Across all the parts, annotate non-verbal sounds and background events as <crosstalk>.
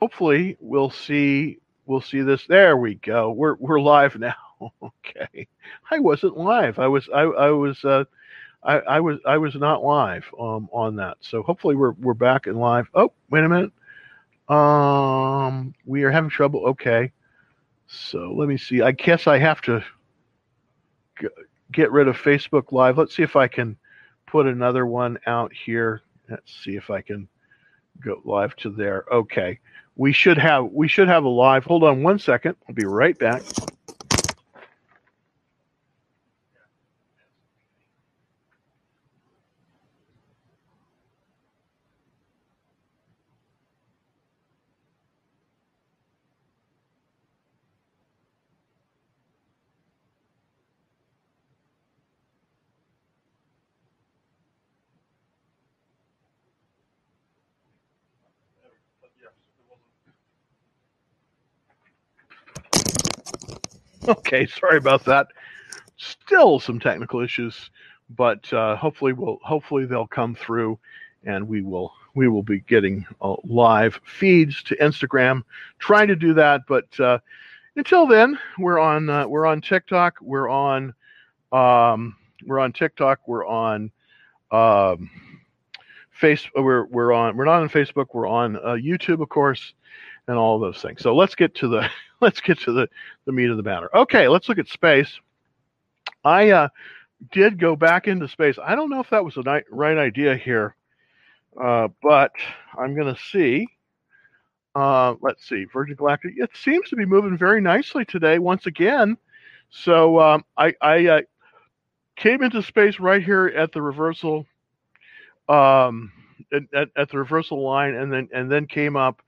hopefully we'll see we'll see this. There we go. We're we're live now. <laughs> okay. I wasn't live. I was I I was uh I, I was I was not live um on that. So hopefully we're we're back and live. Oh, wait a minute. Um we are having trouble. Okay. So let me see. I guess I have to g- get rid of Facebook Live. Let's see if I can put another one out here. Let's see if I can go live to there. Okay. We should have we should have a live. Hold on one second. I'll be right back. <laughs> Okay, sorry about that. Still some technical issues, but uh, hopefully we'll hopefully they'll come through, and we will we will be getting uh, live feeds to Instagram. Trying to do that, but uh, until then, we're on uh, we're on TikTok. We're on um, we're on TikTok. We're on um, face. We're we're on we're not on Facebook. We're on uh, YouTube, of course, and all those things. So let's get to the <laughs> let's get to the, the meat of the matter. Okay, let's look at space. I uh, did go back into space. I don't know if that was the right idea here, uh, but I'm going to see. Uh, let's see, Virgin Galactic. It seems to be moving very nicely today once again. So um, I, I uh, came into space right here at the reversal, um, at, at the reversal line, and then and then came up,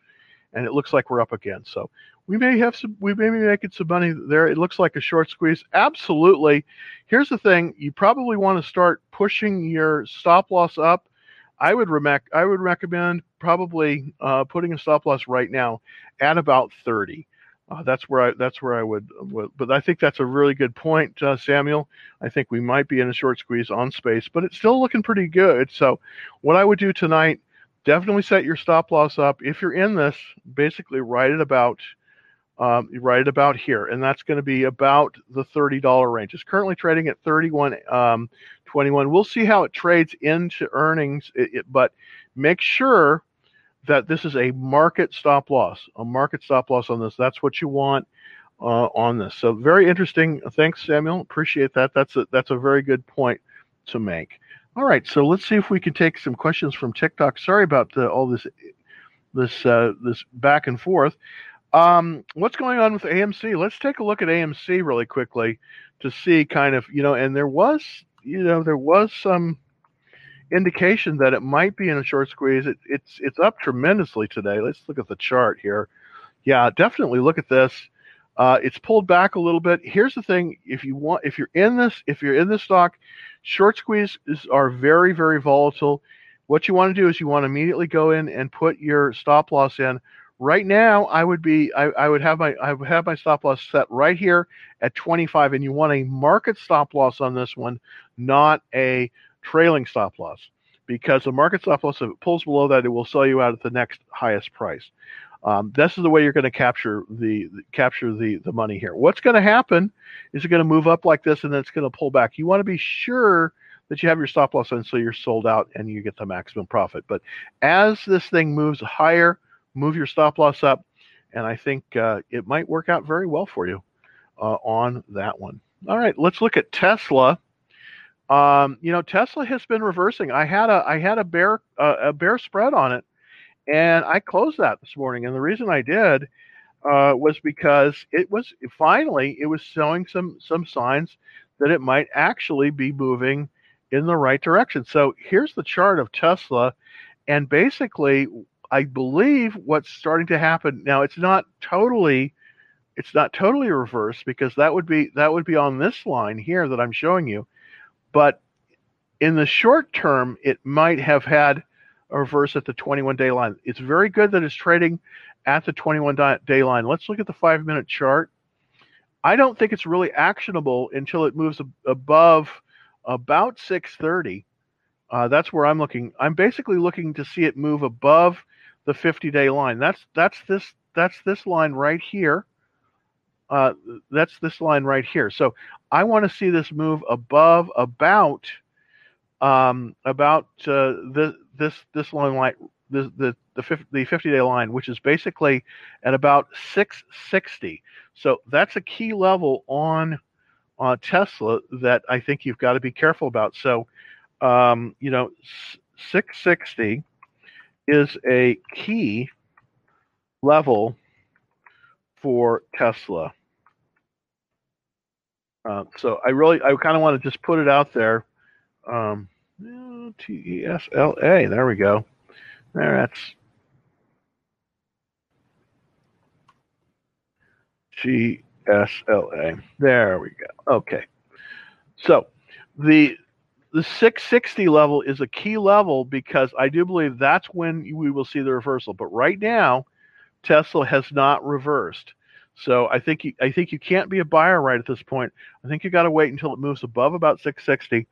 and it looks like we're up again. So we may have some we may be making some money there it looks like a short squeeze absolutely here's the thing you probably want to start pushing your stop loss up i would i would recommend probably uh, putting a stop loss right now at about 30 uh, that's where I that's where I would, would, but I think that's a really good point, uh, Samuel. I think we might be in a short squeeze on space, but it's still looking pretty good. So, what I would do tonight, definitely set your stop loss up. If you're in this, basically right at about um, it about here, and that's going to be about the $30 range. It's currently trading at 31, um, 21. We'll see how it trades into earnings, it, it, but make sure that this is a market stop loss, a market stop loss on this. That's what you want uh, on this. So very interesting. Thanks, Samuel. Appreciate that. That's a that's a very good point to make. All right, so let's see if we can take some questions from TikTok. Sorry about the, all this this uh, this back and forth. Um, what's going on with AMC? Let's take a look at AMC really quickly to see kind of, you know, and there was, you know, there was some indication that it might be in a short squeeze. It, it's it's up tremendously today. Let's look at the chart here. Yeah, definitely look at this. Uh, it's pulled back a little bit. Here's the thing: if you want, if you're in this, if you're in this stock, short squeezes are very, very volatile. What you want to do is you want to immediately go in and put your stop loss in Right now, I would be I, I would have my I would have my stop loss set right here at 25, and you want a market stop loss on this one, not a trailing stop loss, because the market stop loss if it pulls below that, it will sell you out at the next highest price. Um, this is the way you're going to capture the, the capture the the money here. What's going to happen is it's going to move up like this, and then it's going to pull back. You want to be sure that you have your stop loss in so you're sold out and you get the maximum profit. But as this thing moves higher move your stop loss up, and I think uh, it might work out very well for you uh, on that one. All right, let's look at Tesla. Um, you know, Tesla has been reversing. I had a I had a bear uh, a bear spread on it, and I closed that this morning. And the reason I did uh, was because it was finally it was showing some some signs that it might actually be moving in the right direction. So here's the chart of Tesla, and basically I believe what's starting to happen now. It's not totally, it's not totally reversed because that would be that would be on this line here that I'm showing you, but in the short term, it might have had reverse at the 21 day line. It's very good that it's trading at the 21 day line. Let's look at the five minute chart. I don't think it's really actionable until it moves above about 630. Uh, that's where I'm looking. I'm basically looking to see it move above the 50 day line. That's that's this that's this line right here. Uh, that's this line right here. So I want to see this move above about um, about uh, the, this this line line the the the 50, the 50 day line, which is basically at about 660. So that's a key level on on Tesla that I think you've got to be careful about. So um, you know, 660 is a key level for Tesla. Uh, so I really, I kind of want to just put it out there. Um, T E S L A. There we go. There, that's G S L A. There we go. Okay. So the the 660 level is a key level because I do believe that's when we will see the reversal. But right now, Tesla has not reversed. So I think you, I think you can't be a buyer right at this point. I think you got to wait until it moves above about 660.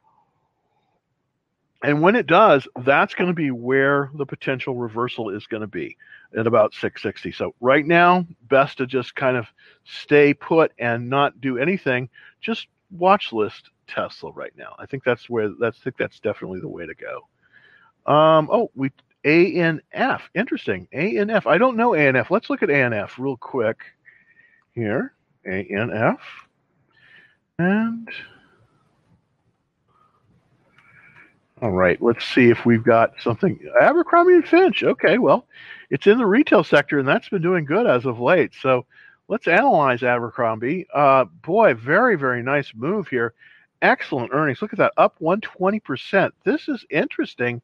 And when it does, that's going to be where the potential reversal is going to be at about 660. So right now, best to just kind of stay put and not do anything. Just watch list Tesla right now. I think that's where that's I think that's definitely the way to go. Um, oh, we ANF. Interesting. ANF. I don't know ANF. Let's look at ANF real quick here. ANF. And all right, let's see if we've got something. Abercrombie and Finch. Okay, well, it's in the retail sector, and that's been doing good as of late. So let's analyze Abercrombie. Uh, boy, very, very nice move here. Excellent earnings. Look at that, up 120%. This is interesting.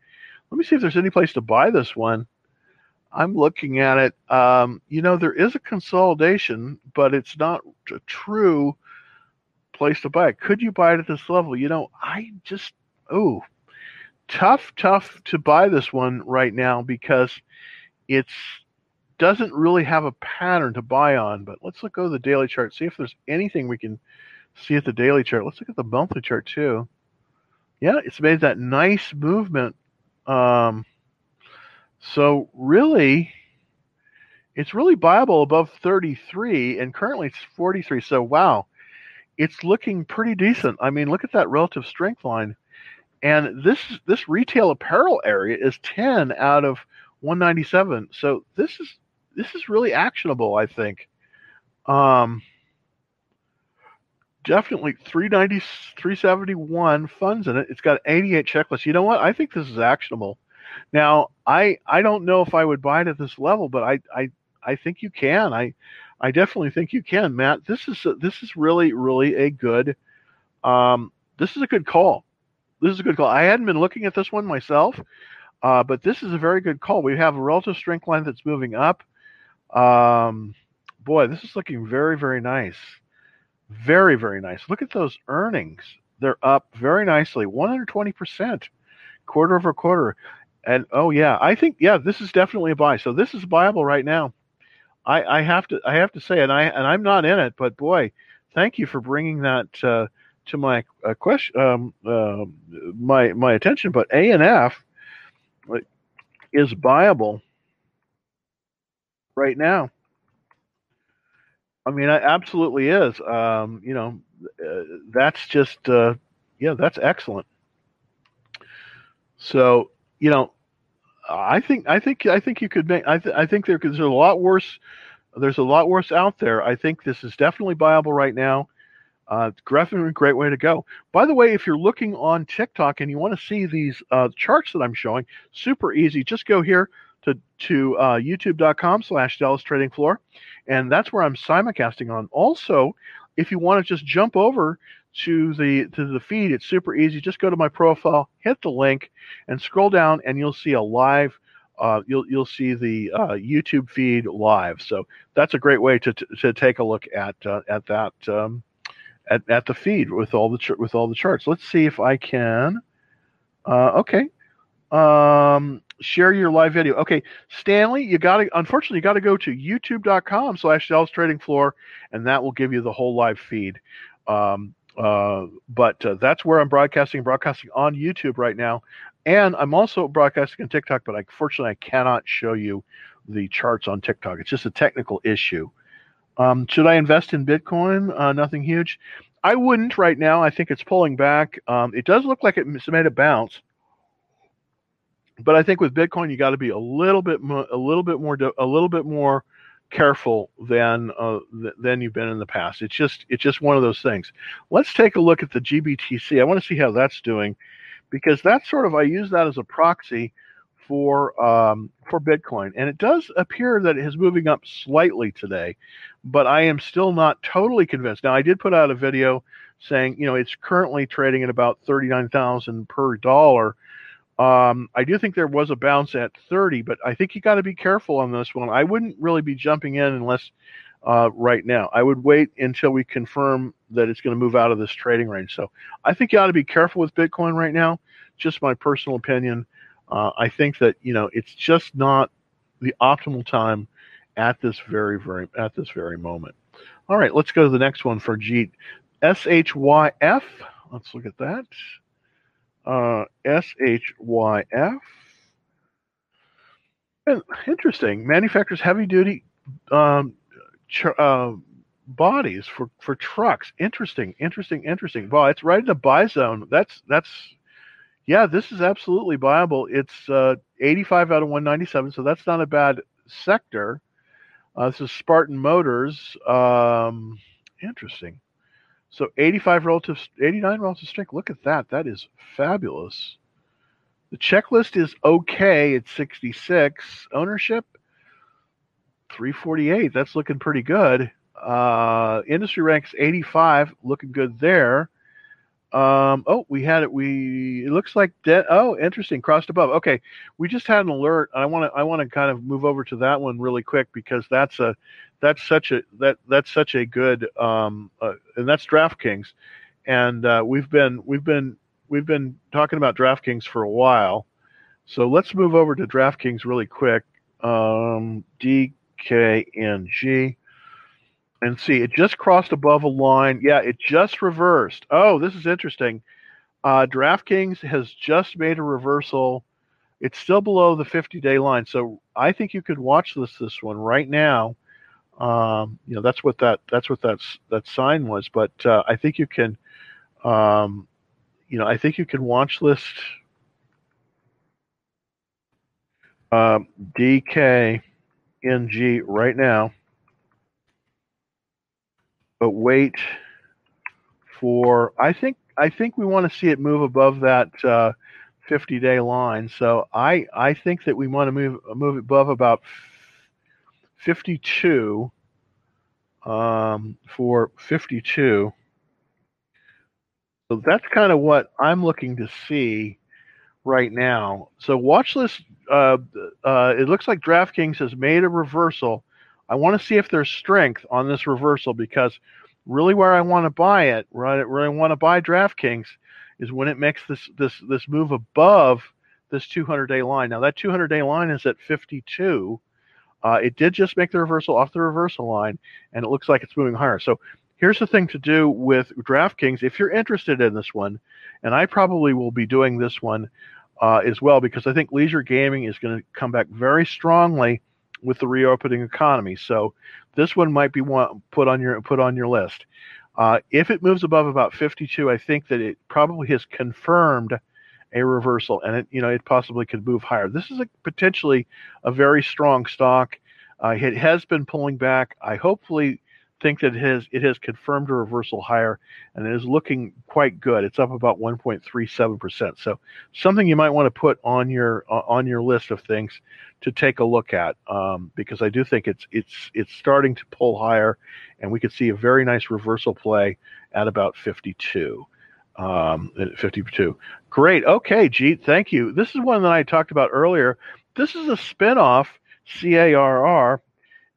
Let me see if there's any place to buy this one. I'm looking at it. Um, you know, there is a consolidation, but it's not a true place to buy it. Could you buy it at this level? You know, I just, oh, tough, tough to buy this one right now because it's doesn't really have a pattern to buy on. But let's look over the daily chart, see if there's anything we can see at the daily chart. Let's look at the monthly chart too. Yeah, it's made that nice movement. Um, so really, it's really buyable above 33, and currently it's 43. So wow, it's looking pretty decent. I mean, look at that relative strength line. And this this retail apparel area is 10 out of 197. So this is this is really actionable, I think. Um, definitely 390 371 funds in it. It's got 88 checklists. You know what? I think this is actionable. Now, I I don't know if I would buy it at this level, but I I I think you can. I I definitely think you can, Matt. This is a, this is really really a good um, this is a good call this is a good call. I hadn't been looking at this one myself, uh, but this is a very good call. We have a relative strength line that's moving up. Um, boy, this is looking very, very nice. Very, very nice. Look at those earnings. They're up very nicely, 120%, quarter over quarter. And oh yeah, I think yeah, this is definitely a buy. So this is viable right now. I, I have to I have to say, and I and I'm not in it, but boy, thank you for bringing that uh, to my uh, question, um, uh, my my attention. But A and F is viable right now. I mean, it absolutely is. Um, you know, uh, that's just uh, yeah, that's excellent. So you know, I think I think I think you could make. I, th- I think there, there's a lot worse. There's a lot worse out there. I think this is definitely viable right now. Uh, a great way to go. By the way, if you're looking on TikTok and you want to see these uh, charts that I'm showing, super easy. Just go here to to uh, youtube.com slash Dallas Trading Floor, and that's where I'm simulcasting on. Also, if you want to just jump over to the to the feed, it's super easy. Just go to my profile, hit the link, and scroll down, and you'll see a live. Uh, you'll you'll see the uh, YouTube feed live. So that's a great way to to, to take a look at uh, at that. Um, at, at the feed with all the ch- with all the charts. Let's see if I can. Uh, okay. Um, share your live video. Okay, Stanley, you got to. Unfortunately, you got to go to YouTube.com/slash Dallas Trading Floor, and that will give you the whole live feed. Um, uh, but uh, that's where I'm broadcasting. Broadcasting on YouTube right now. and I'm also broadcasting on TikTok, but I, fortunately I cannot show you the charts on TikTok. It's just a technical issue. Um, should I invest in Bitcoin? Uh, nothing huge. I wouldn't right now. I think it's pulling back. Um, it does look like it made a bounce, but I think with Bitcoin you got to be a little bit more, a little bit more, a little bit more careful than uh, th- than you've been in the past. It's just it's just one of those things. Let's take a look at the GBTC. I want to see how that's doing because that's sort of I use that as a proxy for um, for Bitcoin, and it does appear that it is moving up slightly today, but I am still not totally convinced. Now, I did put out a video saying you know it's currently trading at about thirty nine thousand per dollar. Um, I do think there was a bounce at 30, but I think you got to be careful on this one. I wouldn't really be jumping in unless uh, right now. I would wait until we confirm that it's going to move out of this trading range. So I think you ought to be careful with Bitcoin right now. Just my personal opinion. Uh, I think that you know it's just not the optimal time at this very very at this very moment. All right, let's go to the next one for Jeet. SHYF. Let's look at that. Uh, SHYF. And interesting. Manufactures heavy duty um, uh, bodies for, for trucks. Interesting, interesting, interesting. Wow, it's right in the buy zone. That's that's yeah, this is absolutely viable. It's uh, 85 out of 197, so that's not a bad sector. Uh, this is Spartan Motors. Um, interesting. So 85 relative, 89 relative strength. Look at that. That is fabulous. The checklist is okay at 66. Ownership 348. That's looking pretty good. Uh, industry ranks 85. Looking good there. Um, oh, we had it. We it looks like that. Oh, interesting. Crossed above. Okay, we just had an alert. I want to I want to kind of move over to that one really quick because that's a that's such a that that's such a good um, uh, and that's DraftKings, and uh, we've been we've been we've been talking about DraftKings for a while, so let's move over to DraftKings really quick. Um, DKNG and see it just crossed above a line. Yeah, it just reversed. Oh, this is interesting. Uh, DraftKings has just made a reversal. It's still below the 50-day line, so I think you could watch this this one right now. Um, you know, that's what that that's what that's that sign was. But uh, I think you can, um, you know, I think you can watch this. Um, DKNG right now but wait for I think I think we want to see it move above that uh, 50 day line. So I I think that we want to move move above about 52 um, for 52. So that's kind of what I'm looking to see right now. So watch this. Uh, uh, it looks like DraftKings has made a reversal I want to see if there's strength on this reversal because really where I want to buy it, right, where I want to buy DraftKings is when it makes this this this move above this 200 day line. Now that 200 day line is at 52. Uh, it did just make the reversal off the reversal line, and it looks like it's moving higher. So here's the thing to do with DraftKings if you're interested in this one, and I probably will be doing this one uh, as well because I think leisure gaming is going to come back very strongly with the reopening economy. So this one might be one put on your put on your list. Uh, if it moves above about 52, I think that it probably has confirmed a reversal, and it you know it possibly could move higher. This is a, potentially a very strong stock. Uh, it has been pulling back. I hopefully think that it has it has confirmed a reversal higher and it is looking quite good. It's up about 1.37 percent. So something you might want to put on your uh, on your list of things to take a look at um, because I do think it's it's it's starting to pull higher, and we could see a very nice reversal play at about 52. Um, 52. Great. Okay, Jeet, thank you. This is one that I talked about earlier. This is a spinoff, C A R R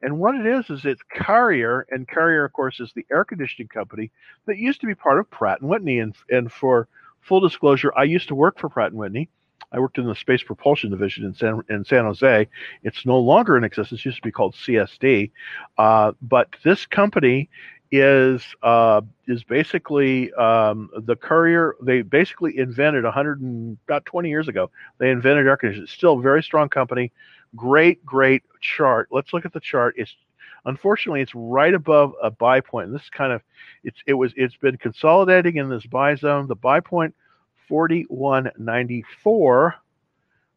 and what it is is it's Carrier, and Carrier, of course, is the air conditioning company that used to be part of Pratt and Whitney. And and for full disclosure, I used to work for Pratt and Whitney. I worked in the space propulsion division in San in San Jose. It's no longer in existence. It used to be called CSD, uh, but this company is uh, is basically um, the Carrier. They basically invented 100 and about 20 years ago. They invented air conditioning. It's still a very strong company. Great, great chart. Let's look at the chart. It's unfortunately it's right above a buy point. And this kind of it's it was it's been consolidating in this buy zone. The buy point 41.94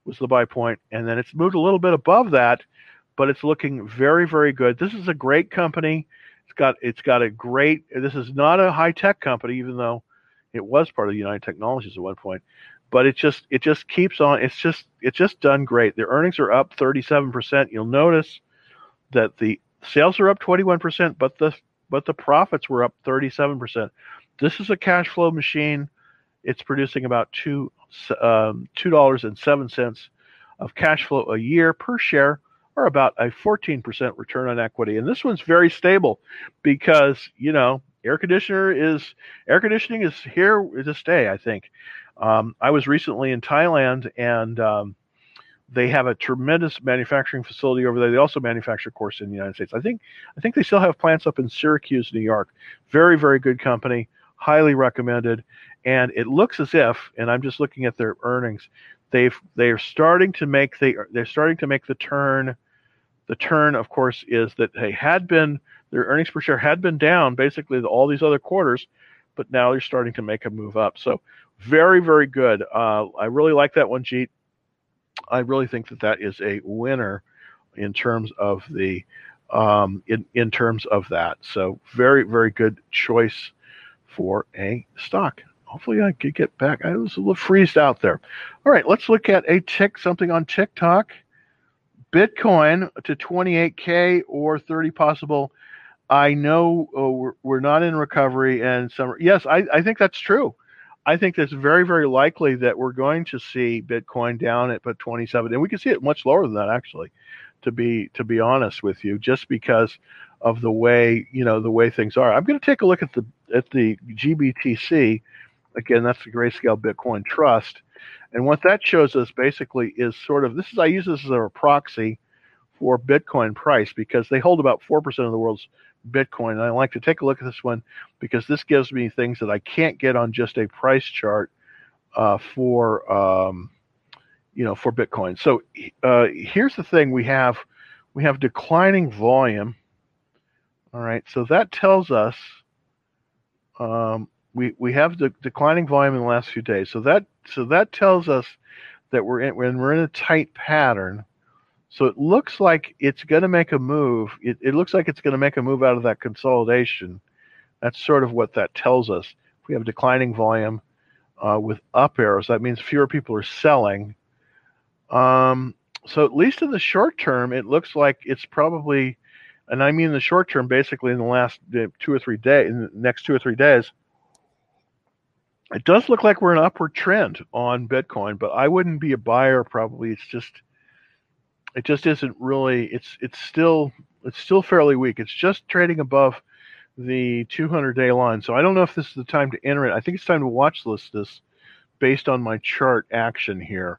was the buy point, and then it's moved a little bit above that, but it's looking very very good. This is a great company. It's got it's got a great. This is not a high tech company, even though it was part of United Technologies at one point. But it just it just keeps on. It's just it's just done great. Their earnings are up 37 percent. You'll notice that the sales are up 21 percent, but the but the profits were up 37 percent. This is a cash flow machine. It's producing about two um, two dollars and seven cents of cash flow a year per share or about a 14% return on equity. And this one's very stable because, you know, air conditioner is air conditioning is here to stay, I think. Um, I was recently in Thailand and um, they have a tremendous manufacturing facility over there. They also manufacture, of course, in the United States. I think I think they still have plants up in Syracuse, New York. Very, very good company, highly recommended. And it looks as if, and I'm just looking at their earnings, they've they're starting to make they they're starting to make the turn. The turn, of course, is that they had been their earnings per share had been down basically all these other quarters, but now they're starting to make a move up. So very very good. Uh, I really like that one, Jeet. I really think that that is a winner in terms of the um, in in terms of that. So very very good choice for a stock hopefully I could get back. I was a little freezed out there. All right, let's look at a tick something on TikTok. Bitcoin to 28k or 30 possible. I know uh, we're, we're, not in recovery, and some. Yes, I, I think that's true. I think it's very very likely that we're going to see Bitcoin down at but 27, and we can see it much lower than that actually. To be to be honest with you, just because of the way you know the way things are. I'm going to take a look at the at the GBTC Again, that's the Grayscale Bitcoin Trust. And what that shows us basically is sort of this is I use this as a proxy for Bitcoin price because they hold about 4% of the world's Bitcoin. And I like to take a look at this one because this gives me things that I can't get on just a price chart uh, for um, you know for Bitcoin. So uh, here's the thing: we have we have declining volume. All right, so that tells us um, we we have the declining volume in the last few days. So that so that tells us that we're in when we're in a tight pattern. So it looks like it's going to make a move. It, it looks like it's going to make a move out of that consolidation. That's sort of what that tells us. If we have declining volume uh, with up arrows, that means fewer people are selling. Um, so at least in the short term, it looks like it's probably, and I mean the short term, basically in the last uh, two or three days, in the next two or three days, it does look like we're in an upward trend on Bitcoin, but I wouldn't be a buyer probably. It's just it just isn't really it's it's still it's still fairly weak. It's just trading above the 200 day line. So I don't know if this is the time to enter it. I think it's time to watch list this based on my chart action here.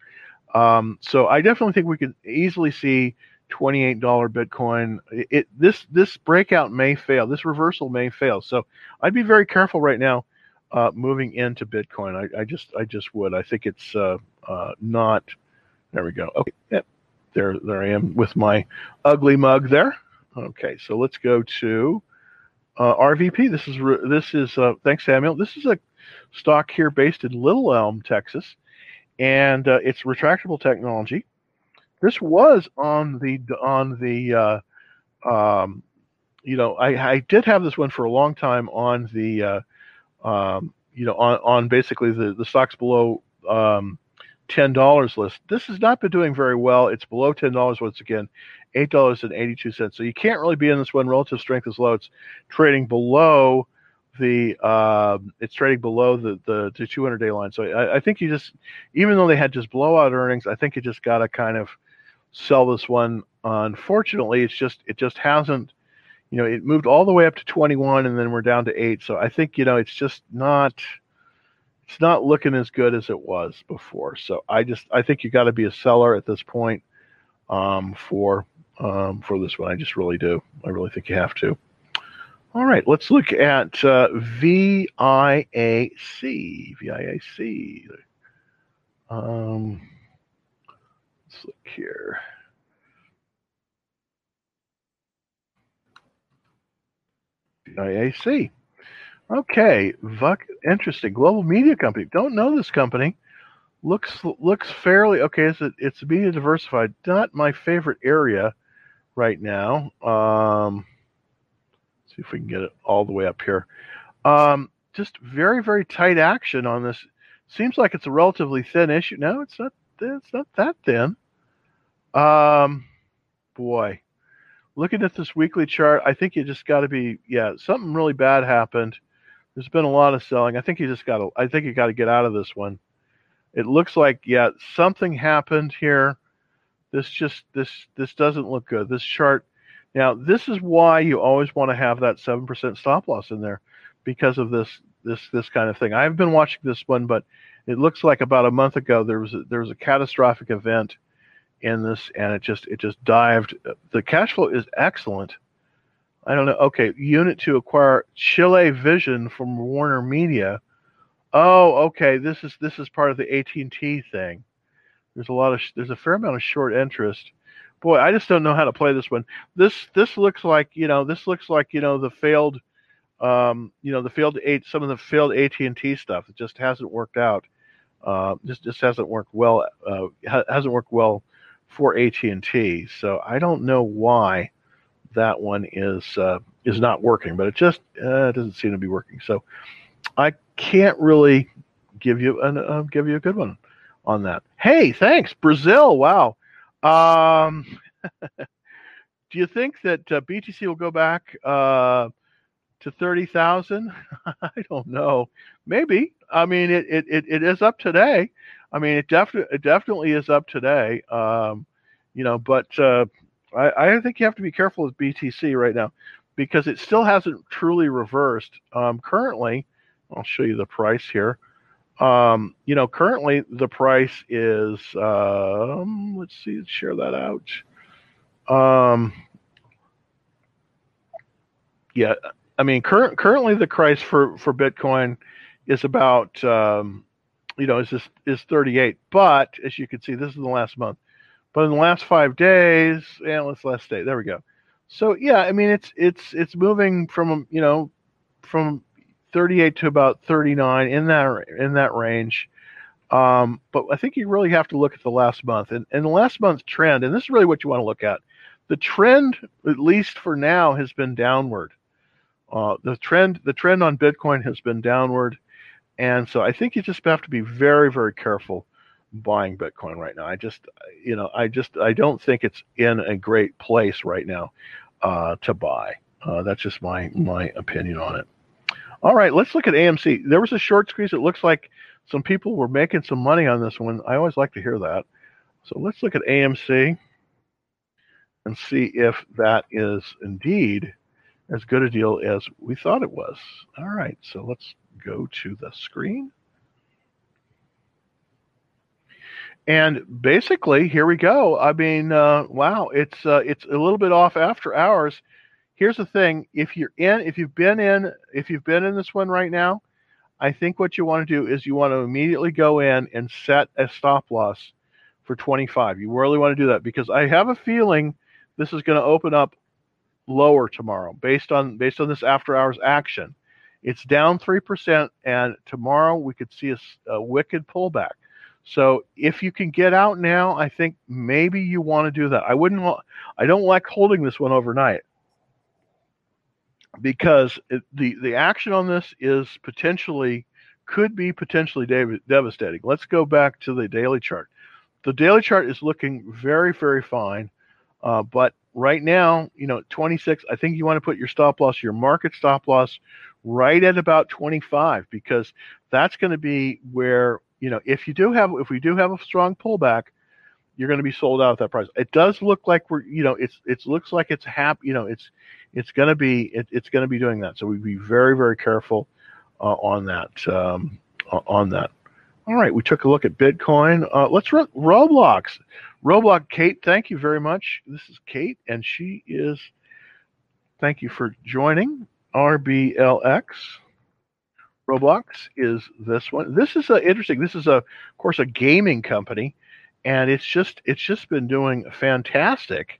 Um, so I definitely think we could easily see $28 Bitcoin. It, it this this breakout may fail. This reversal may fail. So I'd be very careful right now uh, moving into Bitcoin. I, I, just I just would. I think it's uh, uh, not. There we go. Okay, yep. There there I am with my ugly mug there. Okay, so let's go to uh, RVP. This is this is uh, thanks Samuel. This is a stock here based in Little Elm, Texas, and uh, it's retractable technology. This was on the on the um, you know I, I did have this one for a long time on the um, you know, on, on basically the, the stocks below um, $10 list. This has not been doing very well. It's below $10 once again, $8.82. So you can't really be in this one. Relative strength is low. It's trading below the uh, it's trading below the the, the 200 day line. So I, I, think you just even though they had just blowout earnings, I think you just got to kind of sell this one. Unfortunately, it's just it just hasn't you know, it moved all the way up to 21 and then we're down to eight. So I think, you know, it's just not, it's not looking as good as it was before. So I just, I think you got to be a seller at this point um, for, um, for this one. I just really do. I really think you have to. All right, let's look at uh, VIAC. VIAC. Um, let's look here. VIAC. Okay, Vuck, interesting. Global media company. Don't know this company. Looks looks fairly okay. It's a, it's media diversified. Not my favorite area right now. Um, see if we can get it all the way up here. Um, just very very tight action on this. Seems like it's a relatively thin issue. No, it's not. It's not that thin. Um, boy, looking at this weekly chart, I think you just got to be yeah. Something really bad happened. There's been a lot of selling. I think you just got to. I think you got to get out of this one. It looks like yeah, something happened here. This just this this doesn't look good. This chart. Now this is why you always want to have that seven percent stop loss in there, because of this this this kind of thing. I've been watching this one, but it looks like about a month ago there was a, there was a catastrophic event in this, and it just it just dived. The cash flow is excellent. I don't know. Okay, unit to acquire Chile Vision from Warner Media. Oh, okay. This is this is part of the AT and T thing. There's a lot of there's a fair amount of short interest. Boy, I just don't know how to play this one. This this looks like you know this looks like you know the failed, um, you know the failed eight some of the failed AT and T stuff. It just hasn't worked out. Uh, just just hasn't worked well. Uh, ha- hasn't worked well for AT and T. So I don't know why that one is uh, is not working, but it just uh, doesn't seem to be working. So I can't really give you an uh, give you a good one on that. Hey, thanks Brazil. Wow. Um, <laughs> do you think that uh, BTC will go back uh, to thirty thousand? <laughs> I don't know. Maybe. I mean, it, it, it, it is up today. I mean, it definitely it definitely is up today. Um, you know, but uh, I, I think you have to be careful with BTC right now because it still hasn't truly reversed. Um, currently, I'll show you the price here. Um, you know, currently the price is, um, let's see, let's share that out. Um, yeah, I mean, current currently the price for for Bitcoin is about, um, you know, is just is 38. But as you can see, this is the last month. But in the last five days, yeah, let's last day. There we go. So yeah, I mean, it's it's it's moving from you know from 38 to about 39 in that in that range. Um, but I think you really have to look at the last month and, and the last month trend, and this is really what you want to look at. The trend, at least for now, has been downward. Uh, the trend the trend on Bitcoin has been downward, and so I think you just have to be very very careful buying Bitcoin right now. I just you know I just I don't think it's in a great place right now uh, to buy. Uh, that's just my my opinion on it. All right, let's look at AMC. There was a short squeeze. It looks like some people were making some money on this one. I always like to hear that. So let's look at AMC and see if that is indeed as good a deal as we thought it was. All right, so let's go to the screen. And basically, here we go. I mean, uh, wow, it's uh, it's a little bit off after hours. Here's the thing. If you're in if you've been in if you've been in this one right now i think what you want to do is you want to immediately go in and set a stop loss for 25 you really want to do that because i have a feeling this is going to open up lower tomorrow based on based on this after hours action. It's down 3% and tomorrow we could see a, a wicked pullback so if you can get out now i think maybe you want to do that i wouldn't i don't like holding this one overnight because it, the the action on this is potentially could be potentially dev- devastating. Let's go back to the daily chart. The daily chart is looking very very fine, uh, but right now, you know, 26. I think you want to put your stop loss, your market stop loss, right at about 25 because that's going to be where you know if you do have if we do have a strong pullback you're going to be sold out at that price. It does look like we're, you know, it's it looks like it's hap you know, it's it's going to be it, it's going to be doing that. So we be very very careful uh, on that um, on that. All right, we took a look at Bitcoin. Uh, let's run Roblox. Roblox, Kate, thank you very much. This is Kate, and she is. Thank you for joining. RBLX. Roblox is this one. This is a, interesting. This is a, of course, a gaming company, and it's just it's just been doing fantastic.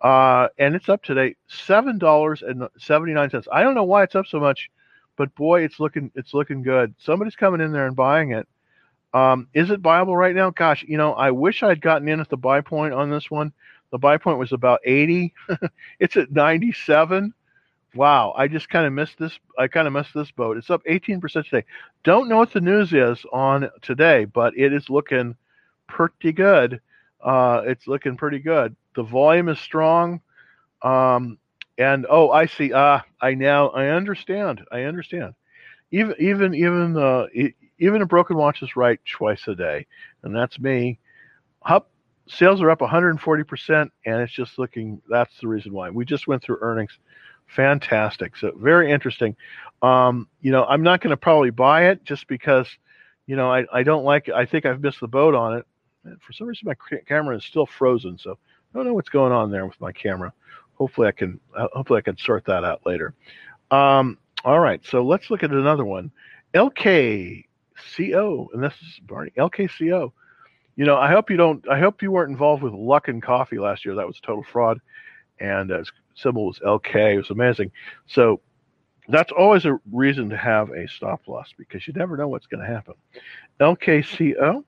Uh, and it's up today seven dollars and seventy nine cents. I don't know why it's up so much, but boy, it's looking it's looking good. Somebody's coming in there and buying it. Um, is it viable right now? Gosh, you know, I wish I'd gotten in at the buy point on this one. The buy point was about 80. <laughs> it's at 97. Wow, I just kind of missed this. I kind of missed this boat. It's up 18% today. Don't know what the news is on today, but it is looking pretty good. Uh, it's looking pretty good. The volume is strong. Um, and oh, I see. Ah, I now I understand. I understand. Even even even uh, even a broken watch is right twice a day, and that's me. Up sales are up 140 percent, and it's just looking. That's the reason why we just went through earnings. Fantastic. So very interesting. Um, you know, I'm not going to probably buy it just because, you know, I, I don't like. It. I think I've missed the boat on it. And for some reason, my camera is still frozen, so I don't know what's going on there with my camera. Hopefully, I can. Uh, hopefully, I can sort that out later. Um, all right, so let's look at another one. LK CO, and this is Barney LKCO. You know, I hope you don't. I hope you weren't involved with Luckin Coffee last year. That was total fraud, and uh, symbol was LK. It was amazing. So that's always a reason to have a stop loss because you never know what's going to happen. LKCO.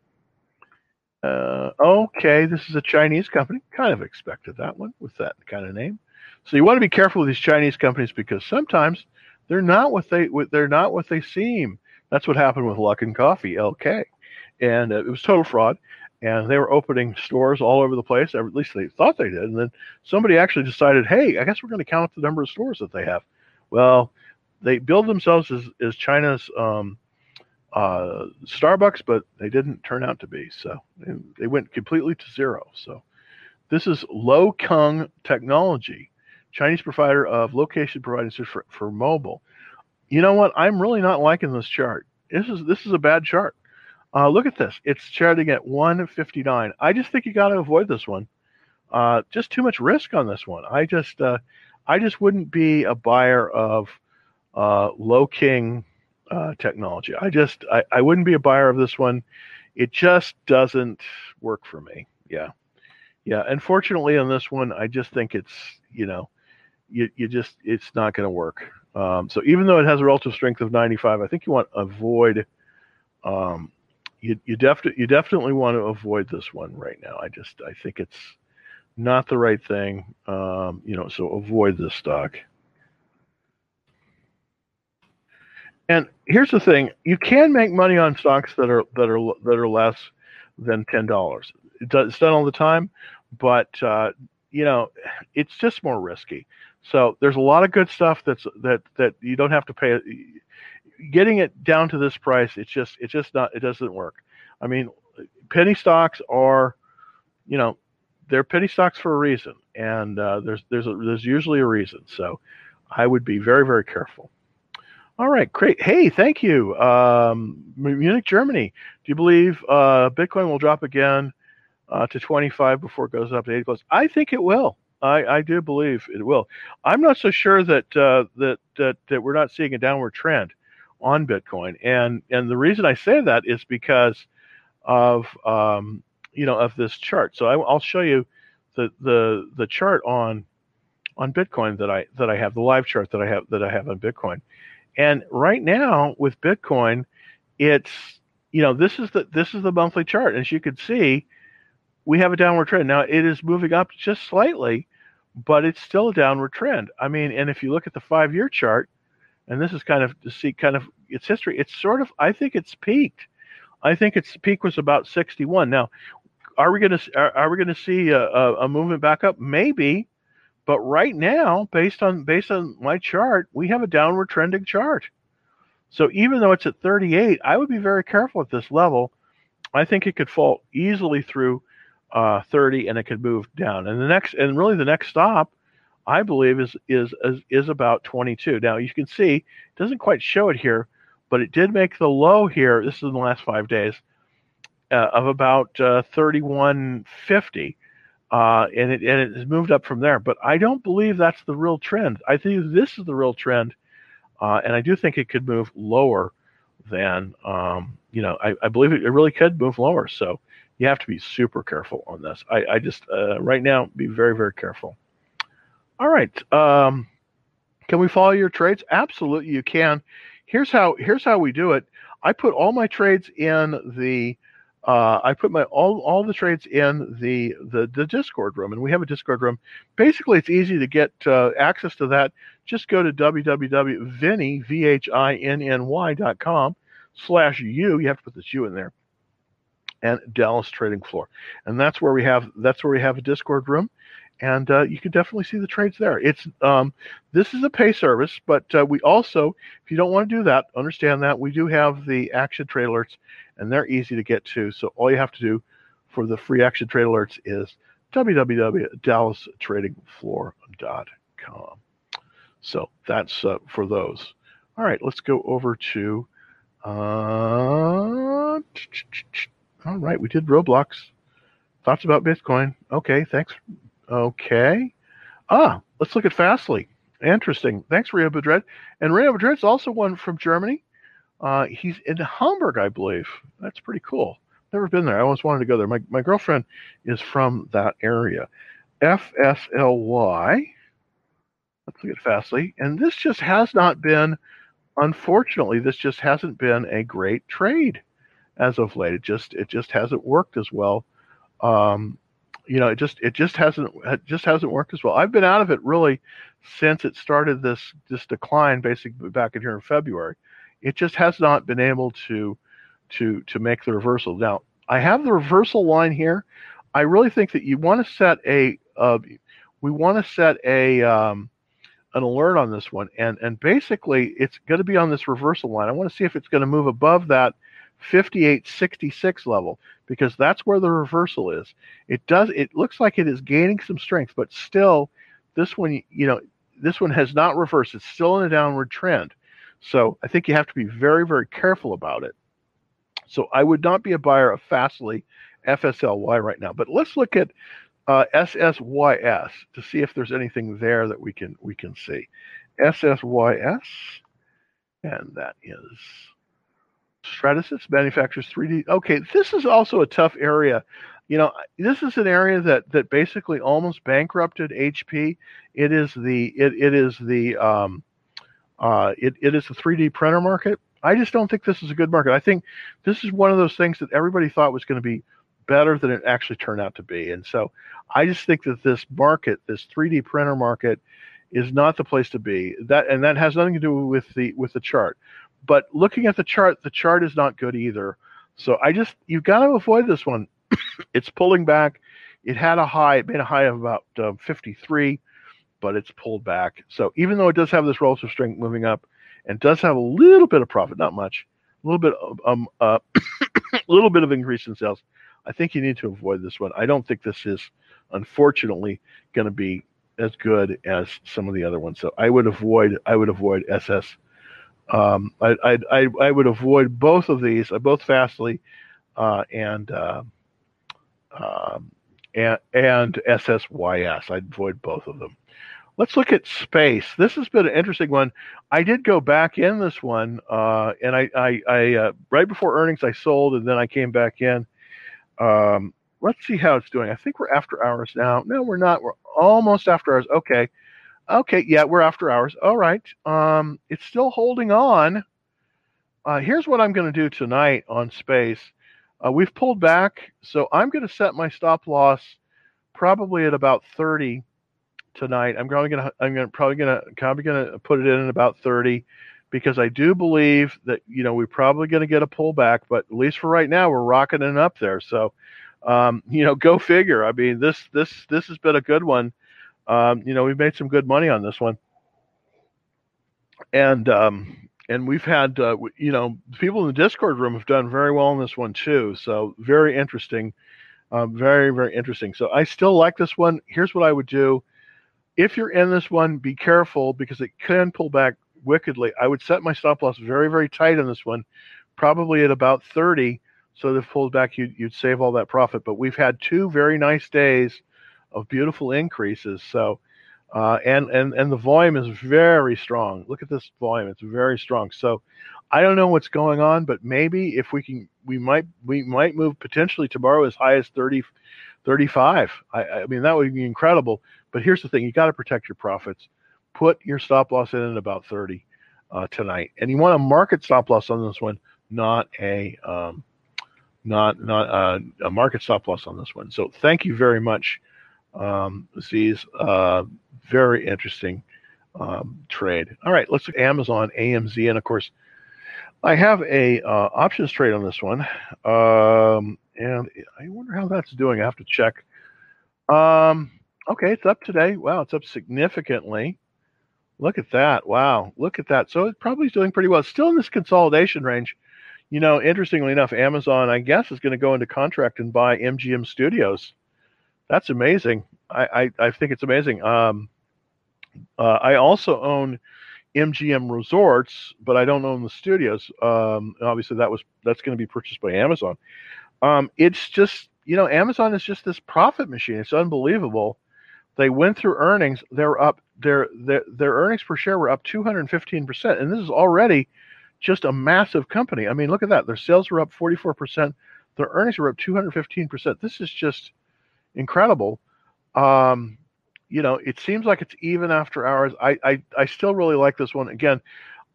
Uh, okay, this is a Chinese company. Kind of expected that one with that kind of name. So you want to be careful with these Chinese companies because sometimes they're not what they they're not what they seem. That's what happened with Luckin Coffee, LK. And uh, it was total fraud. And they were opening stores all over the place. At least they thought they did. And then somebody actually decided, hey, I guess we're going to count the number of stores that they have. Well, they build themselves as, as China's um, uh, Starbucks, but they didn't turn out to be. So they, they went completely to zero. So this is Luokung Technology, Chinese provider of location providing for, for mobile you know what? I'm really not liking this chart. This is this is a bad chart. Uh, look at this. It's charting at 159. I just think you got to avoid this one. Uh, just too much risk on this one. I just uh, I just wouldn't be a buyer of uh, king uh, technology. I just I, I wouldn't be a buyer of this one. It just doesn't work for me. Yeah, yeah. Unfortunately, on this one, I just think it's you know you you just it's not going to work. Um, so even though it has a relative strength of 95, I think you want to avoid. Um, you you, def- you definitely want to avoid this one right now. I just I think it's not the right thing. Um, you know, so avoid this stock. And here's the thing: you can make money on stocks that are that are that are less than ten dollars. It's done all the time, but uh, you know, it's just more risky. So there's a lot of good stuff that's that that you don't have to pay. Getting it down to this price, it's just it's just not it doesn't work. I mean, penny stocks are, you know, they're penny stocks for a reason, and uh, there's there's a, there's usually a reason. So I would be very very careful. All right, great. Hey, thank you, um, Munich, Germany. Do you believe uh, Bitcoin will drop again uh, to 25 before it goes up to 80 I think it will. I, I do believe it will. I'm not so sure that, uh, that that that we're not seeing a downward trend on Bitcoin, and and the reason I say that is because of um, you know of this chart. So I, will show you the the the chart on on Bitcoin that I that I have the live chart that I have that I have on Bitcoin, and right now with Bitcoin, it's you know this is the this is the monthly chart, as you can see, we have a downward trend. Now it is moving up just slightly, but it's still a downward trend. I mean, and if you look at the five year chart, and this is kind of to see kind of its history, it's sort of, I think it's peaked. I think its peak was about 61. Now, are we going to are, are, we going to see a, a, a, movement back up? Maybe, but right now, based on based on my chart, we have a downward trending chart. So even though it's at 38, I would be very careful at this level. I think it could fall easily through uh, 30 and it could move down. And the next, and really the next stop, I believe, is, is, is, is about 22. Now you can see, it doesn't quite show it here, but it did make the low here. This is in the last five days uh, of about uh, 3150. Uh, and it and it has moved up from there, but I don't believe that's the real trend. I think this is the real trend uh, and I do think it could move lower than um, you know. I, I believe it, it, really could move lower. So you have to be super careful on this. I, I just uh, right now be very very careful. All right. Um, can we follow your trades? Absolutely, you can. Here's how here's how we do it. I put all my trades in the uh, I put my all all the trades in the, the the Discord room, and we have a Discord room. Basically, it's easy to get uh, access to that. Just go to www.vinny v h i n n y dot com slash u. You have to put this u in there, and Dallas Trading Floor, and that's where we have that's where we have a Discord room and uh, you can definitely see the trades there. It's um, this is a pay service, but uh, we also, if you don't want to do that, understand that we do have the action trade alerts, and they're easy to get to. So all you have to do for the free action trade alerts is www.dallastradingfloor.com. So that's uh, for those. All right, let's go over to. Uh, all right, we did Roblox. Thoughts about Bitcoin? Okay, thanks Okay. Ah, let's look at Fastly. Interesting. Thanks, Rio Budred. And Rio Budred's also one from Germany. Uh, he's in Hamburg, I believe. That's pretty cool. Never been there. I always wanted to go there. My, my girlfriend is from that area. FSLY. Let's look at Fastly. And this just has not been, unfortunately, this just hasn't been a great trade as of late. It just it just hasn't worked as well um, you know, it just it just hasn't it just hasn't worked as well. I've been out of it really since it started this this decline, basically back in here in February. It just has not been able to to to make the reversal. Now I have the reversal line here. I really think that you want to set a uh, we want to set a um, an alert on this one, and and basically it's going to be on this reversal line. I want to see if it's going to move above that 5866 level because that's where the reversal is. It does it looks like it is gaining some strength, but still this one you know this one has not reversed. It's still in a downward trend. So I think you have to be very very careful about it. So I would not be a buyer of Fastly FSLY right now. But let's look at uh, SSYS to see if there's anything there that we can we can see. SSYS and that is Stratasys manufactures 3D. Okay, this is also a tough area. You know, this is an area that that basically almost bankrupted HP. It is the it, it is the um, uh, it, it is the 3D printer market. I just don't think this is a good market. I think this is one of those things that everybody thought was going to be better than it actually turned out to be. And so I just think that this market, this 3D printer market, is not the place to be. That and that has nothing to do with the with the chart. But looking at the chart, the chart is not good either. So I just you've got to avoid this one. <coughs> it's pulling back. It had a high. It made a high of about uh, 53, but it's pulled back. So even though it does have this relative strength moving up, and does have a little bit of profit, not much, a little bit of um uh, a <coughs> little bit of increase in sales. I think you need to avoid this one. I don't think this is, unfortunately, going to be as good as some of the other ones. So I would avoid I would avoid SS um, I, I, I, I, would avoid both of these, uh, both Fastly uh, and, uh, and and SSYS. I'd avoid both of them. Let's look at space. This has been an interesting one. I did go back in this one, uh, and I, I, I uh, right before earnings I sold, and then I came back in. Um, let's see how it's doing. I think we're after hours now. No, we're not. We're almost after hours. Okay. Okay, yeah, we're after hours. All right. Um, it's still holding on. Uh, here's what I'm going to do tonight on space. Uh, we've pulled back, so I'm going to set my stop loss probably at about 30 tonight. I'm probably going to I'm going to probably going to probably going to put it in at about 30 because I do believe that you know we're probably going to get a pullback, but at least for right now we're rocketing up there. So um, <laughs> you know, go figure. I mean, this this this has been a good one um, you know, we've made some good money on this one, and um, and we've had uh, you know people in the Discord room have done very well on this one too. So very interesting, um, very very interesting. So I still like this one. Here's what I would do: if you're in this one, be careful because it can pull back wickedly. I would set my stop loss very very tight on this one, probably at about 30. So if it pulls back, you'd, you'd save all that profit. But we've had two very nice days of beautiful increases. So Uh, and and and the volume is very strong. Look at this volume; it's very strong. So, I don't know what's going on, but maybe if we can, we might we might move potentially tomorrow as high as 30, 35. I, I mean, that would be incredible. But here's the thing: you got to protect your profits. Put your stop loss in at about 30 uh, tonight, and you want a market stop loss on this one, not a um, not not uh, a market stop loss on this one. So thank you very much, um, Z's. Uh, very interesting um, trade. All right, let's look at Amazon AMZ, and of course, I have a uh, options trade on this one, um, and I wonder how that's doing. I have to check. Um, okay, it's up today. Wow, it's up significantly. Look at that. Wow, look at that. So it probably is doing pretty well. Still in this consolidation range. You know, interestingly enough, Amazon, I guess, is going to go into contract and buy MGM Studios. That's amazing. I, I, I think it's amazing. Um, uh, I also own MGM Resorts, but I don't own the studios. Um, obviously, that was that's going to be purchased by Amazon. Um, it's just you know, Amazon is just this profit machine. It's unbelievable. They went through earnings. They're up. Their their their earnings per share were up 215 percent, and this is already just a massive company. I mean, look at that. Their sales were up 44%. Their earnings were up 215%. This is just incredible. Um, you know, it seems like it's even after hours. I, I, I still really like this one. Again,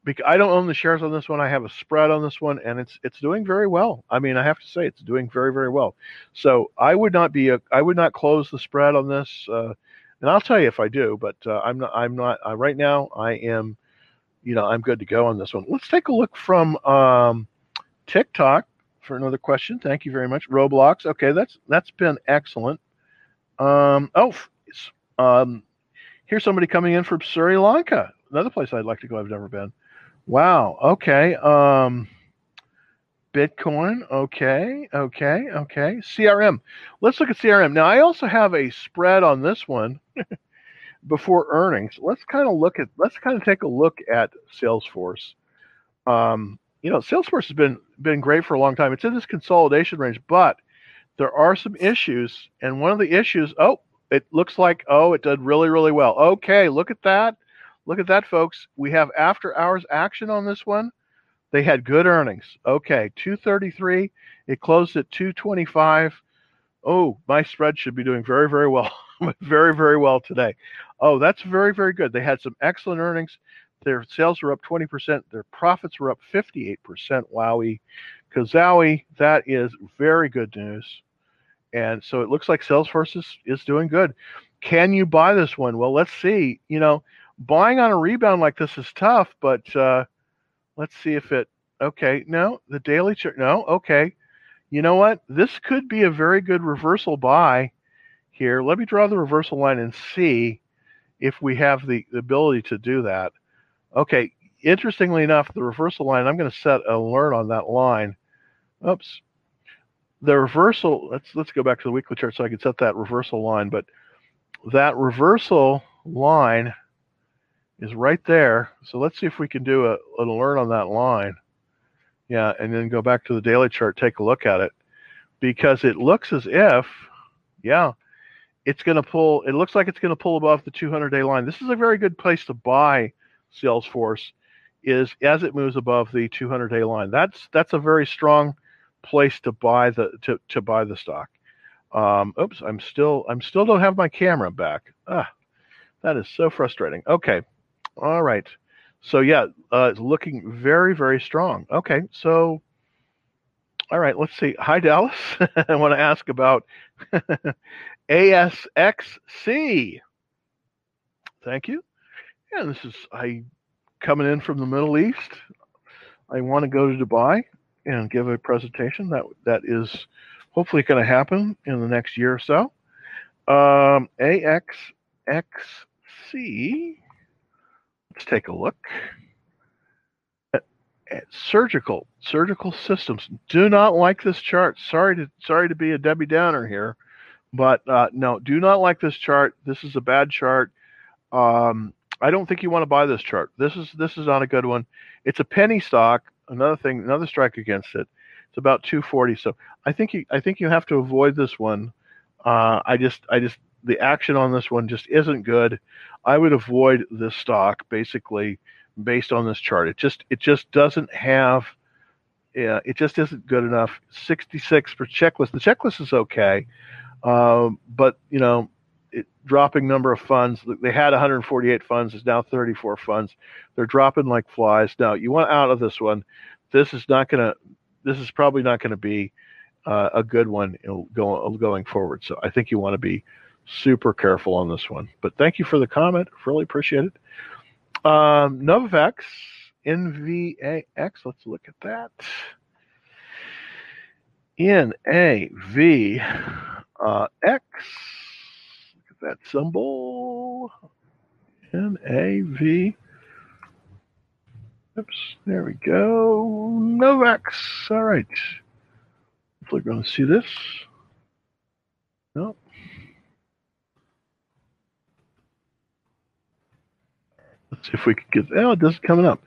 because I don't own the shares on this one. I have a spread on this one, and it's it's doing very well. I mean, I have to say it's doing very very well. So I would not be a I would not close the spread on this, uh, and I'll tell you if I do. But uh, I'm not I'm not uh, right now. I am you know, I'm good to go on this one. Let's take a look from um, TikTok for another question. Thank you very much. Roblox. Okay, that's that's been excellent. Um, oh, um, here's somebody coming in from Sri Lanka. Another place I'd like to go. I've never been. Wow. Okay. Um, Bitcoin. Okay. Okay. Okay. CRM. Let's look at CRM. Now, I also have a spread on this one. <laughs> before earnings, let's kind of look at let's kind of take a look at Salesforce. Um, you know, Salesforce has been been great for a long time. It's in this consolidation range, but there are some issues, and one of the issues, oh, it looks like oh, it did really really well. Okay, look at that, look at that, folks. We have after hours action on this one. They had good earnings. Okay, 233. It closed at 225. Oh, my spread should be doing very very well. <laughs> very, very well today. Oh, that's very, very good. They had some excellent earnings. Their sales were up 20%. Their profits were up 58%. Wowie. Kazowie, that is very good news. And so it looks like Salesforce is, is doing good. Can you buy this one? Well, let's see. You know, buying on a rebound like this is tough, but uh, let's see if it. Okay, no, the daily chart. No, okay. You know what? This could be a very good reversal buy here. Let me draw the reversal line and see if we have the, the ability to do that. Okay, interestingly enough, the reversal line, I'm going to set an alert on that line. Oops. The reversal, let's let's go back to the weekly chart so I can set that reversal line, but that reversal line is right there. So let's see if we can do a, an alert on that line. Yeah, and then go back to the daily chart, take a look at it. Because it looks as if, yeah, it's going to pull. It looks like it's going to pull above the 200 day line. This is a very good place to buy Salesforce. Is as it moves above the 200 day line. That's that's a very strong place to buy the to, to buy the stock. Um, oops, I'm still I'm still don't have my camera back. Ah, that is so frustrating. Okay, all right. So yeah, uh, it's looking very very strong. Okay, so all right, let's see. Hi Dallas. <laughs> I want to ask about <laughs> ASXC. Thank you. And this is I coming in from the Middle East. I want to go to Dubai and give a presentation that that is hopefully going to happen in the next year or so. Um, ASXC. Let's take a look. At, at surgical surgical systems. Do not like this chart. Sorry to sorry to be a Debbie Downer here. But uh, no, do not like this chart. This is a bad chart. Um, I don't think you want to buy this chart. This is this is not a good one. It's a penny stock. Another thing, another strike against it. It's about 240. So I think you I think you have to avoid this one. Uh, I just I just the action on this one just isn't good. I would avoid this stock basically based on this chart. It just it just doesn't have yeah, it just isn't good enough. 66 for checklist. The checklist is okay, um, but you know, it, dropping number of funds. They had 148 funds. Is now 34 funds. They're dropping like flies. Now you want out of this one. This is not gonna. This is probably not going to be uh, a good one going going forward. So I think you want to be super careful on this one. But thank you for the comment. Really appreciate it. Um, Novavax, NVAX. Let's look at that. NAVX. Uh, that symbol. NAV. Oops, there we go. Novax. All right. Hopefully, we're going to see this. Nope. Let's see if we can get. Oh, it doesn't coming up.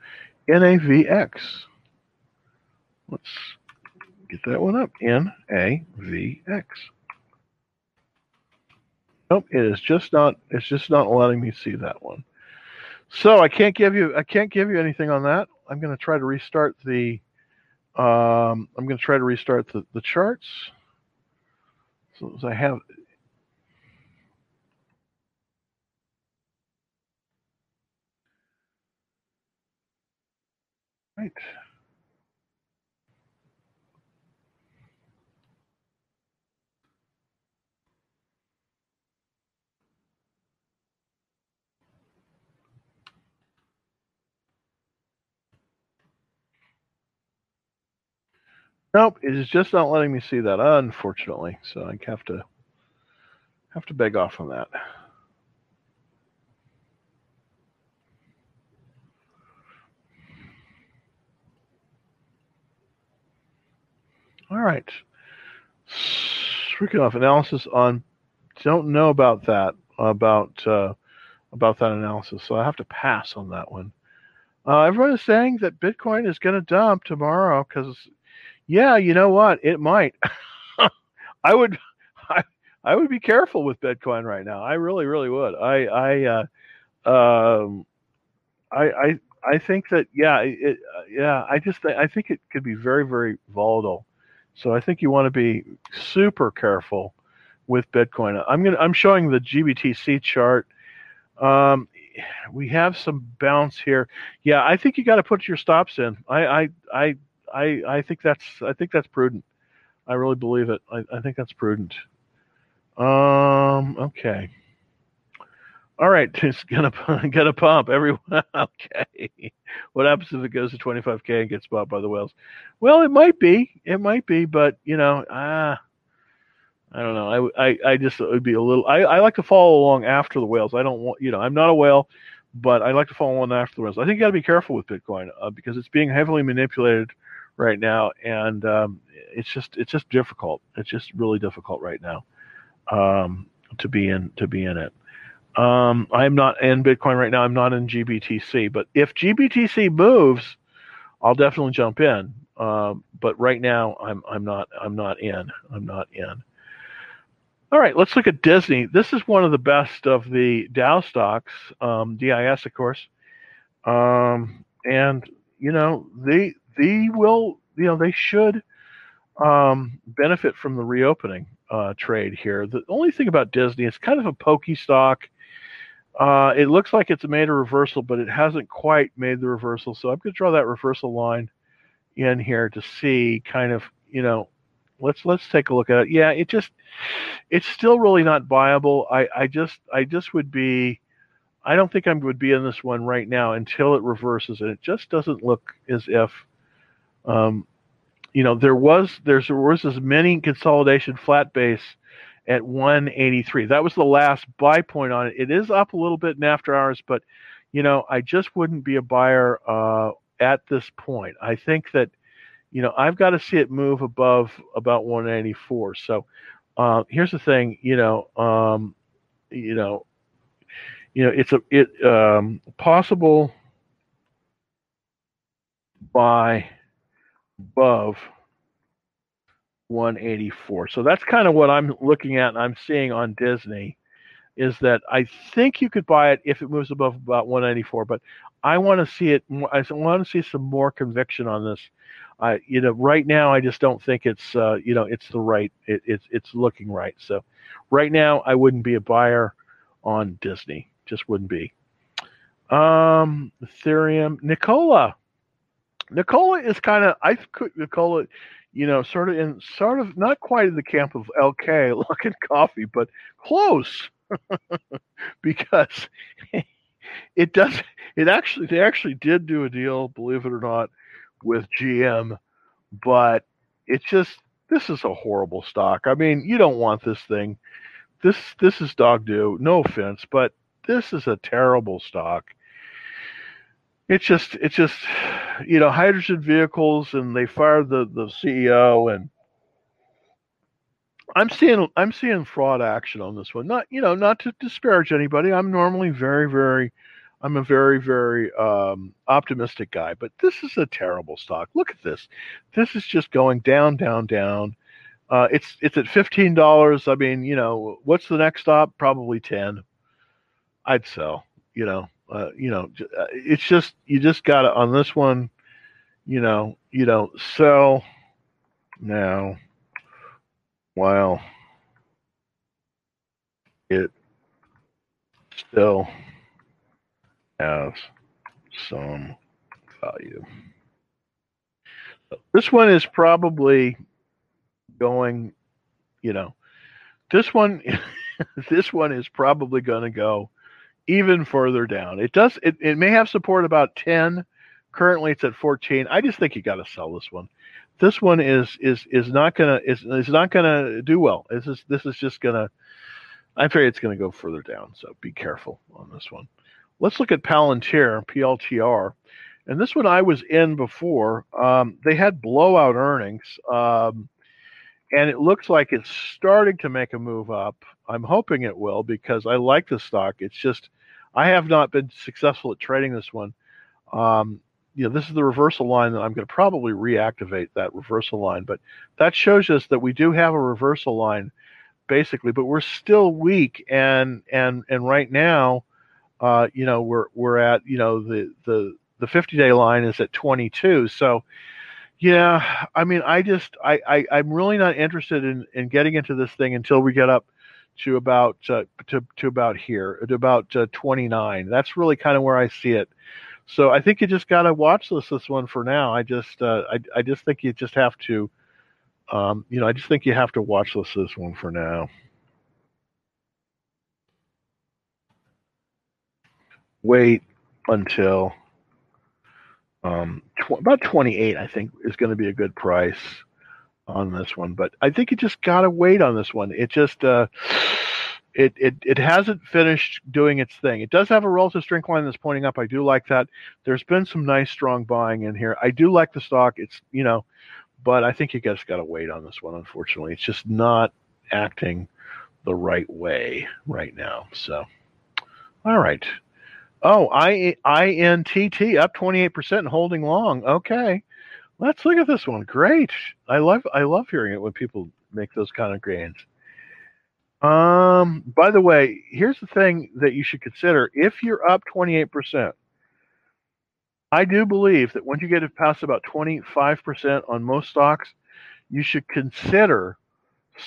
NAVX. Let's get that one up. NAVX. Nope, it is just not. It's just not letting me see that one. So I can't give you. I can't give you anything on that. I'm going to try to restart the. Um, I'm going to try to restart the, the charts. So as I have Right. Nope, it is just not letting me see that, unfortunately. So I have to have to beg off on that. All right. Freaking off analysis on. Don't know about that about uh, about that analysis, so I have to pass on that one. Uh, everyone is saying that Bitcoin is going to dump tomorrow because, yeah, you know what? It might. <laughs> I would, <laughs> I, I would be careful with Bitcoin right now. I really, really would. I, I, uh, um, I, I, I think that yeah, it, uh, yeah. I just, I think it could be very, very volatile. So I think you want to be super careful with Bitcoin. I'm gonna I'm showing the GBTC chart. Um, we have some bounce here. Yeah, I think you got to put your stops in. I, I, I, I, I think that's I think that's prudent. I really believe it. I, I think that's prudent. Um, okay. All right, <laughs> it's gonna <laughs> gonna pump everyone. <laughs> okay, what happens if it goes to 25k and gets bought by the whales? Well, it might be, it might be, but you know, ah, I don't know. I, I, I just it would be a little. I, I like to follow along after the whales. I don't want, you know, I'm not a whale, but I like to follow along after the whales. I think you got to be careful with Bitcoin uh, because it's being heavily manipulated right now, and um, it's just it's just difficult. It's just really difficult right now um, to be in to be in it. Um, I'm not in Bitcoin right now. I'm not in GBTC, but if GBTC moves, I'll definitely jump in. Um, but right now, I'm I'm not I'm not in. I'm not in. All right, let's look at Disney. This is one of the best of the Dow stocks, um, DIS, of course. Um, and you know they they will you know they should um, benefit from the reopening uh, trade here. The only thing about Disney, it's kind of a pokey stock. Uh, it looks like it's made a reversal, but it hasn't quite made the reversal. So I'm going to draw that reversal line in here to see kind of, you know, let's let's take a look at it. Yeah, it just it's still really not viable. I I just I just would be I don't think I would be in this one right now until it reverses, and it just doesn't look as if um, you know there was there's there was as many consolidation flat base at 183. That was the last buy point on it. It is up a little bit in after hours, but you know, I just wouldn't be a buyer uh, at this point. I think that you know I've got to see it move above about 184. So uh, here's the thing, you know, um, you know, you know, it's a it um, possible buy above 184. So that's kind of what I'm looking at and I'm seeing on Disney. is that I think you could buy it if it moves above about 194, but I want to see it. I want to see some more conviction on this. I, you know, right now I just don't think it's, uh, you know, it's the right. It, it's it's looking right. So, right now I wouldn't be a buyer on Disney. Just wouldn't be. Um, Ethereum, Nikola. Nikola is kind of I could Nikola, you know, sort of in sort of not quite in the camp of LK <laughs> Luckin Coffee, but close. <laughs> because <laughs> it does it actually they actually did do a deal, believe it or not, with GM, but it's just this is a horrible stock. I mean, you don't want this thing. This this is dog do. No offense, but this is a terrible stock. It's just it's just you know hydrogen vehicles, and they fired the the CEO and I'm seeing I'm seeing fraud action on this one. Not you know not to disparage anybody. I'm normally very very I'm a very very um, optimistic guy, but this is a terrible stock. Look at this. This is just going down down down. Uh, it's it's at fifteen dollars. I mean, you know, what's the next stop? Probably ten. I'd sell. You know, uh, you know, uh, it's just you just got to on this one. You know, you don't sell now while it still has some value. This one is probably going, you know, this one, <laughs> this one is probably going to go even further down. It does, it, it may have support about 10. Currently it's at 14. I just think you got to sell this one this one is is is not gonna is is not gonna do well. This is this is just gonna. I'm afraid it's gonna go further down. So be careful on this one. Let's look at Palantir PLTR, and this one I was in before. Um, they had blowout earnings, um, and it looks like it's starting to make a move up. I'm hoping it will because I like the stock. It's just I have not been successful at trading this one. Um, you know, this is the reversal line that I'm going to probably reactivate that reversal line. But that shows us that we do have a reversal line, basically, but we're still weak. And and and right now, uh, you know, we're we're at you know the the the 50 day line is at 22. So, yeah, I mean, I just I, I I'm really not interested in in getting into this thing until we get up to about uh, to to about here to about uh, 29. That's really kind of where I see it. So I think you just got to watch this this one for now. I just uh, I I just think you just have to, um, you know, I just think you have to watch this this one for now. Wait until um, tw- about 28, I think, is going to be a good price on this one. But I think you just got to wait on this one. It just, uh, it, it it hasn't finished doing its thing. It does have a relative strength line that's pointing up. I do like that. There's been some nice strong buying in here. I do like the stock. It's you know, but I think you guys got to wait on this one. Unfortunately, it's just not acting the right way right now. So, all right. Oh, I I N T T up 28% and holding long. Okay. Let's look at this one. Great. I love I love hearing it when people make those kind of gains. Um, by the way, here's the thing that you should consider. If you're up 28%, I do believe that once you get past about 25% on most stocks, you should consider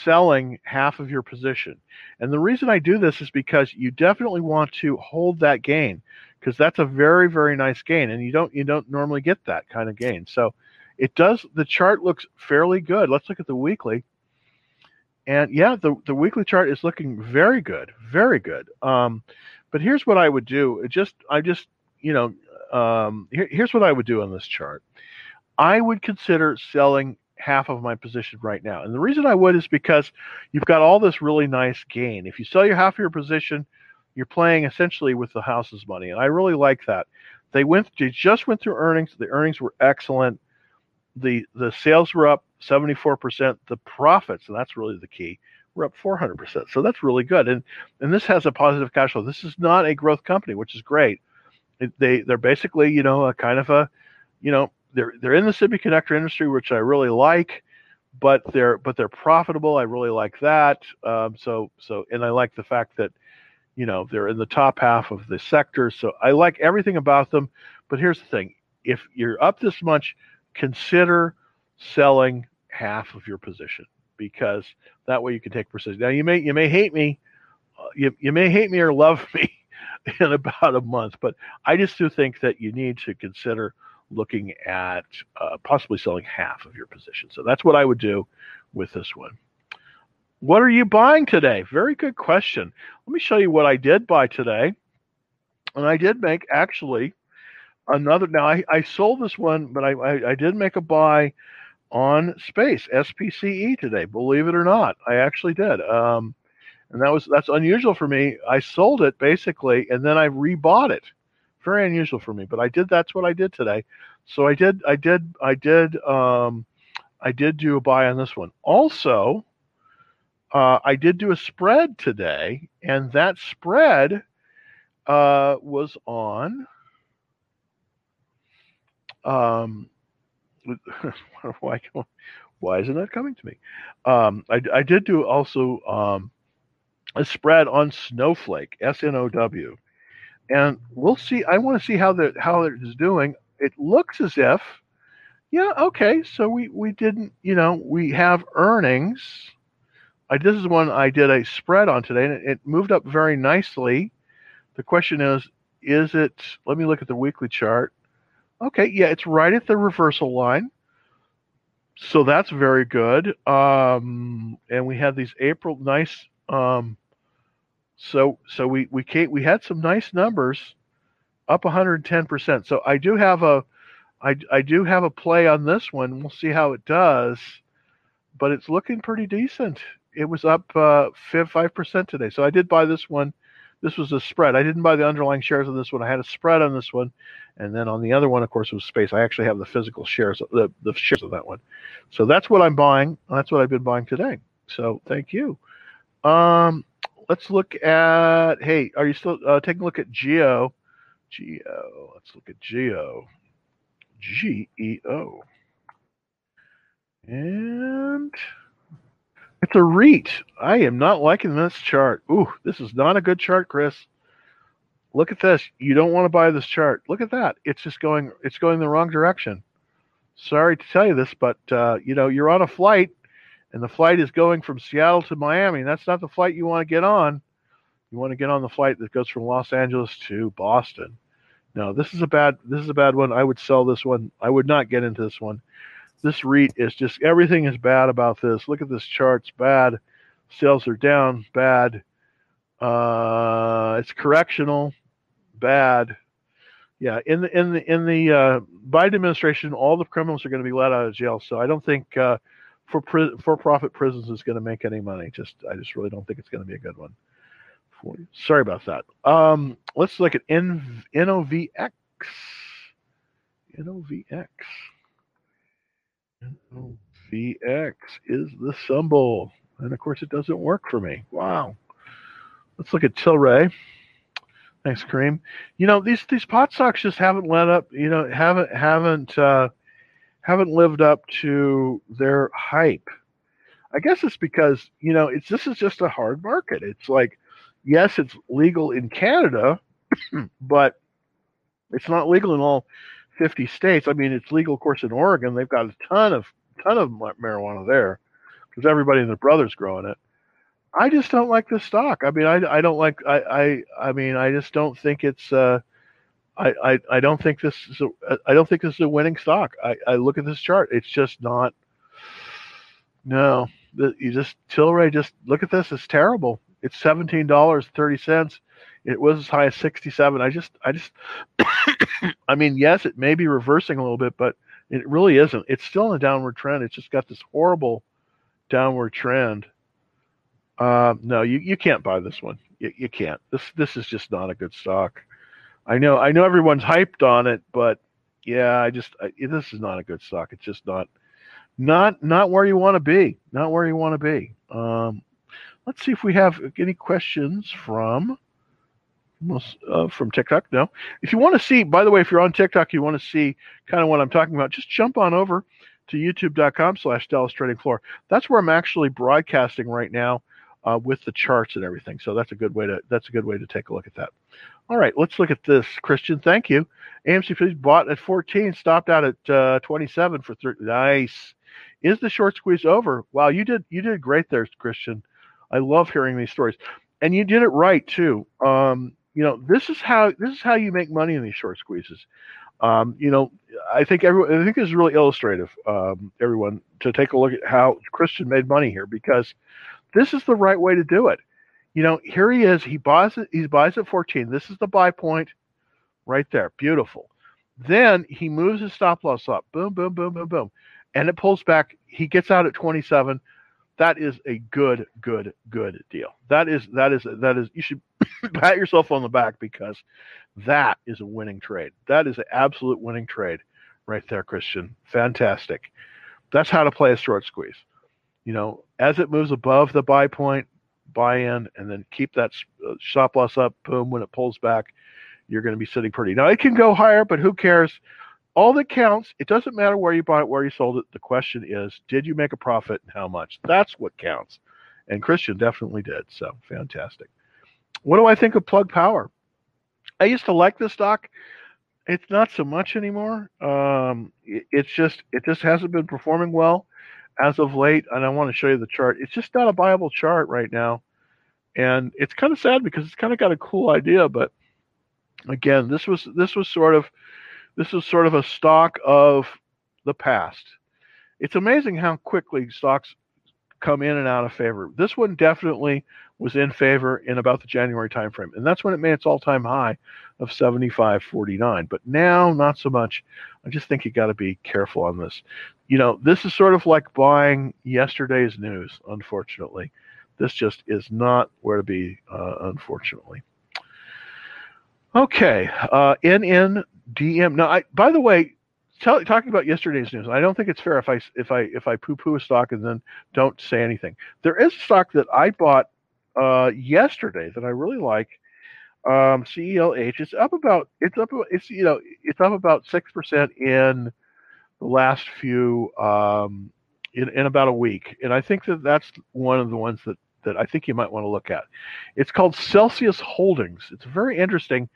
selling half of your position. And the reason I do this is because you definitely want to hold that gain because that's a very very nice gain and you don't you don't normally get that kind of gain. So it does the chart looks fairly good. Let's look at the weekly. And yeah, the, the weekly chart is looking very good, very good. Um, but here's what I would do. just I just you know um, here, here's what I would do on this chart. I would consider selling half of my position right now, and the reason I would is because you've got all this really nice gain. If you sell your half of your position, you're playing essentially with the house's money, and I really like that. They went, they just went through earnings. The earnings were excellent. The the sales were up 74%. The profits, and that's really the key, we're up 400%. So that's really good. And and this has a positive cash flow. This is not a growth company, which is great. It, they they're basically you know a kind of a you know they're they're in the semiconductor industry, which I really like, but they're but they're profitable. I really like that. Um, so so and I like the fact that you know, they're in the top half of the sector. So I like everything about them. But here's the thing if you're up this much, consider selling half of your position because that way you can take precision. Now you may you may hate me, uh, you you may hate me or love <laughs> me in about a month, but I just do think that you need to consider looking at uh, possibly selling half of your position. So that's what I would do with this one. What are you buying today? Very good question. Let me show you what I did buy today. And I did make actually another. Now I, I sold this one, but I, I, I did make a buy on space SPCE today. Believe it or not, I actually did. Um, and that was that's unusual for me. I sold it basically, and then I rebought it. Very unusual for me, but I did. That's what I did today. So I did. I did. I did. Um, I did do a buy on this one. Also, uh, I did do a spread today, and that spread uh, was on. Um, <laughs> why why isn't that coming to me? Um, I, I did do also um, a spread on Snowflake, S N O W, and we'll see. I want to see how the how it is doing. It looks as if, yeah, okay. So we we didn't, you know, we have earnings. I this is one I did a spread on today, and it, moved up very nicely. The question is, is it? Let me look at the weekly chart. Okay, yeah, it's right at the reversal line. So that's very good. Um, and we had these April nice um, so so we we came, we had some nice numbers, up 110%. So I do have a I I do have a play on this one. We'll see how it does, but it's looking pretty decent. It was up uh, five percent today. So I did buy this one. This was a spread. I didn't buy the underlying shares of this one. I had a spread on this one, and then on the other one, of course, was space. I actually have the physical shares, the the shares of that one. So that's what I'm buying. That's what I've been buying today. So thank you. Um, let's look at. Hey, are you still uh, taking a look at Geo? Geo. Let's look at Geo. G E O. And it's a REIT. I am not liking this chart. Ooh, this is not a good chart, Chris. Look at this. You don't want to buy this chart. Look at that. It's just going. It's going the wrong direction. Sorry to tell you this, but uh, you know you're on a flight and the flight is going from Seattle to Miami. That's not the flight you want to get on. You want to get on the flight that goes from Los Angeles to Boston. No, this is a bad this is a bad one. I would sell this one. I would not get into this one. This REIT is just everything is bad about this. Look at this chart. It's bad. Sales are down. Bad. Uh, it's correctional. Bad. Yeah, in the in the in the uh, Biden administration, all the criminals are going to be let out of jail. So I don't think uh, for pri- for profit prisons is going to make any money. Just I just really don't think it's going to be a good one. For you. Sorry about that. Um, let's look at N- NOVX. Is the symbol, and of course it doesn't work for me. Wow. Let's look at Tilray. Thanks, Kareem. You know these these pot stocks just haven't let up. You know haven't haven't. Uh, haven't lived up to their hype. I guess it's because, you know, it's this is just a hard market. It's like, yes, it's legal in Canada, <clears throat> but it's not legal in all 50 states. I mean, it's legal, of course, in Oregon. They've got a ton of ton of marijuana there because everybody and their brother's growing it. I just don't like this stock. I mean, I, I don't like I, I I mean, I just don't think it's uh I, I, I don't think this is a, I don't think this is a winning stock. I, I look at this chart. It's just not. No, the, you just Tilray. Just look at this. It's terrible. It's seventeen dollars thirty cents. It was as high as sixty seven. I just I just. <coughs> I mean, yes, it may be reversing a little bit, but it really isn't. It's still in a downward trend. It's just got this horrible downward trend. Uh, no, you, you can't buy this one. You, you can't. This this is just not a good stock. I know I know everyone's hyped on it, but yeah, I just I, this is not a good stock. It's just not not not where you want to be. Not where you want to be. Um, let's see if we have any questions from uh, from TikTok. No. If you want to see, by the way, if you're on TikTok, you want to see kind of what I'm talking about, just jump on over to youtube.com slash Dallas Trading Floor. That's where I'm actually broadcasting right now. uh, with the charts and everything. So that's a good way to that's a good way to take a look at that. All right, let's look at this, Christian. Thank you. AMC bought at 14, stopped out at uh, 27 for 30. Nice. Is the short squeeze over? Wow, you did you did great there, Christian. I love hearing these stories, and you did it right too. Um, you know, this is how this is how you make money in these short squeezes. Um, you know, I think everyone, I think this is really illustrative, um, everyone, to take a look at how Christian made money here because this is the right way to do it. You know, here he is. He buys it. He buys at 14. This is the buy point, right there. Beautiful. Then he moves his stop loss up. Boom, boom, boom, boom, boom, and it pulls back. He gets out at 27. That is a good, good, good deal. That is that is that is. You should <coughs> pat yourself on the back because that is a winning trade. That is an absolute winning trade right there, Christian. Fantastic. That's how to play a short squeeze. You know, as it moves above the buy point, buy in, and then keep that uh, stop loss up. Boom, when it pulls back, you're going to be sitting pretty. Now, it can go higher, but who cares? All that counts, it doesn't matter where you bought it, where you sold it. The question is, did you make a profit and how much? That's what counts. And Christian definitely did. So fantastic. What do I think of Plug Power? I used to like this stock. It's not so much anymore. Um, it, it's just it just hasn't been performing well as of late. And I want to show you the chart. It's just not a viable chart right now, and it's kind of sad because it's kind of got a cool idea, but again, this was this was sort of this was sort of a stock of the past. It's amazing how quickly stocks come in and out of favor. This one definitely was in favor in about the January timeframe, and that's when it made its all-time high of 75.49. But now, not so much. I just think you got to be careful on this. You know, this is sort of like buying yesterday's news. Unfortunately, this just is not where to be. Uh, unfortunately. Okay, uh, NNDM. Now, I, by the way, tell, talking about yesterday's news, I don't think it's fair if I if I if I poo-poo a stock and then don't say anything. There is a stock that I bought uh, yesterday that I really like. Um, CELH. It's up about it's up it's you know it's up about six percent in the last few um, in in about a week, and I think that that's one of the ones that that I think you might want to look at. It's called Celsius Holdings. It's very interesting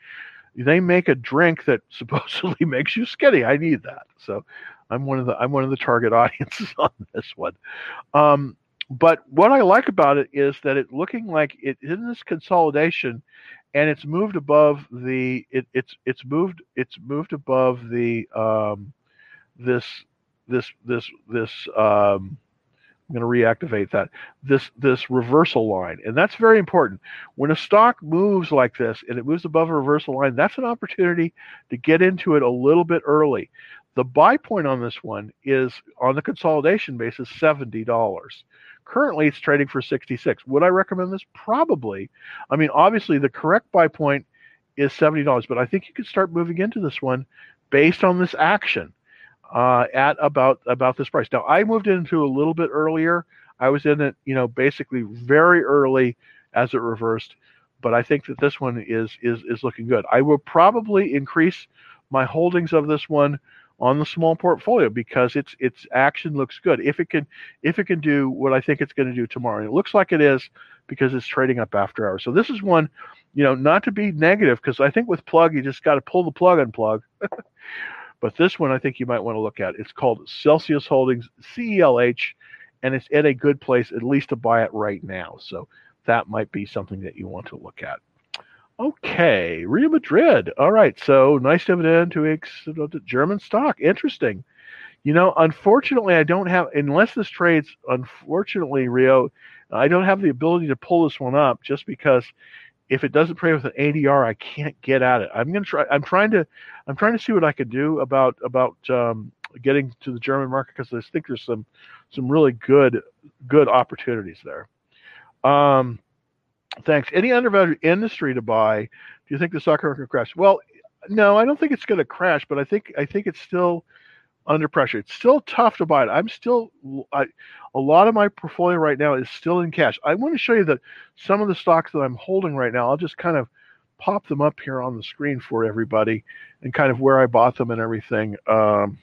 they make a drink that <laughs> supposedly makes you skinny. I need that. So I'm one of the I'm one of the target <laughs> audiences on this one. Um, but what I like about it is that it's looking like it in this consolidation, and it's moved above the it, it's it's moved it's moved above the um, this this this this um, I'm going to reactivate that this this reversal line, and that's very important. When a stock moves like this and it moves above a reversal line, that's an opportunity to get into it a little bit early. The buy point on this one is on the consolidation basis seventy dollars. Currently, it's trading for sixty six. Would I recommend this? Probably. I mean, obviously, the correct buy point is seventy dollars, but I think you could start moving into this one based on this action uh, at about about this price. Now I moved into a little bit earlier. I was in it, you know, basically very early as it reversed, but I think that this one is is is looking good. I will probably increase my holdings of this one on the small portfolio because its its action looks good. If it can if it can do what I think it's going to do tomorrow, and it looks like it is because it's trading up after hours. So this is one, you know, not to be negative because I think with plug you just got to pull the plug and plug. <laughs> But this one I think you might want to look at. It's called Celsius Holdings, CELH, and it's at a good place, at least to buy it right now. So that might be something that you want to look at. Okay, Real Madrid. All right, so nice dividend to ex- German stock. Interesting. You know, unfortunately, I don't have, unless this trades, unfortunately, Rio, I don't have the ability to pull this one up just because if it doesn't pray with an ADR, I can't get at it. I'm gonna try. I'm trying to. I'm trying to see what I can do about about um, getting to the German market because I think there's some some really good good opportunities there. Um, thanks. Any undervalued industry to buy? Do you think the stock market crash? Well, no, I don't think it's going to crash, but I think I think it's still under pressure. It's still tough to buy it. I'm still, I, a lot of my portfolio right now is still in cash. I want to show you that some of the stocks that I'm holding right now, I'll just kind of pop them up here on the screen for everybody and kind of where I bought them and everything. Um,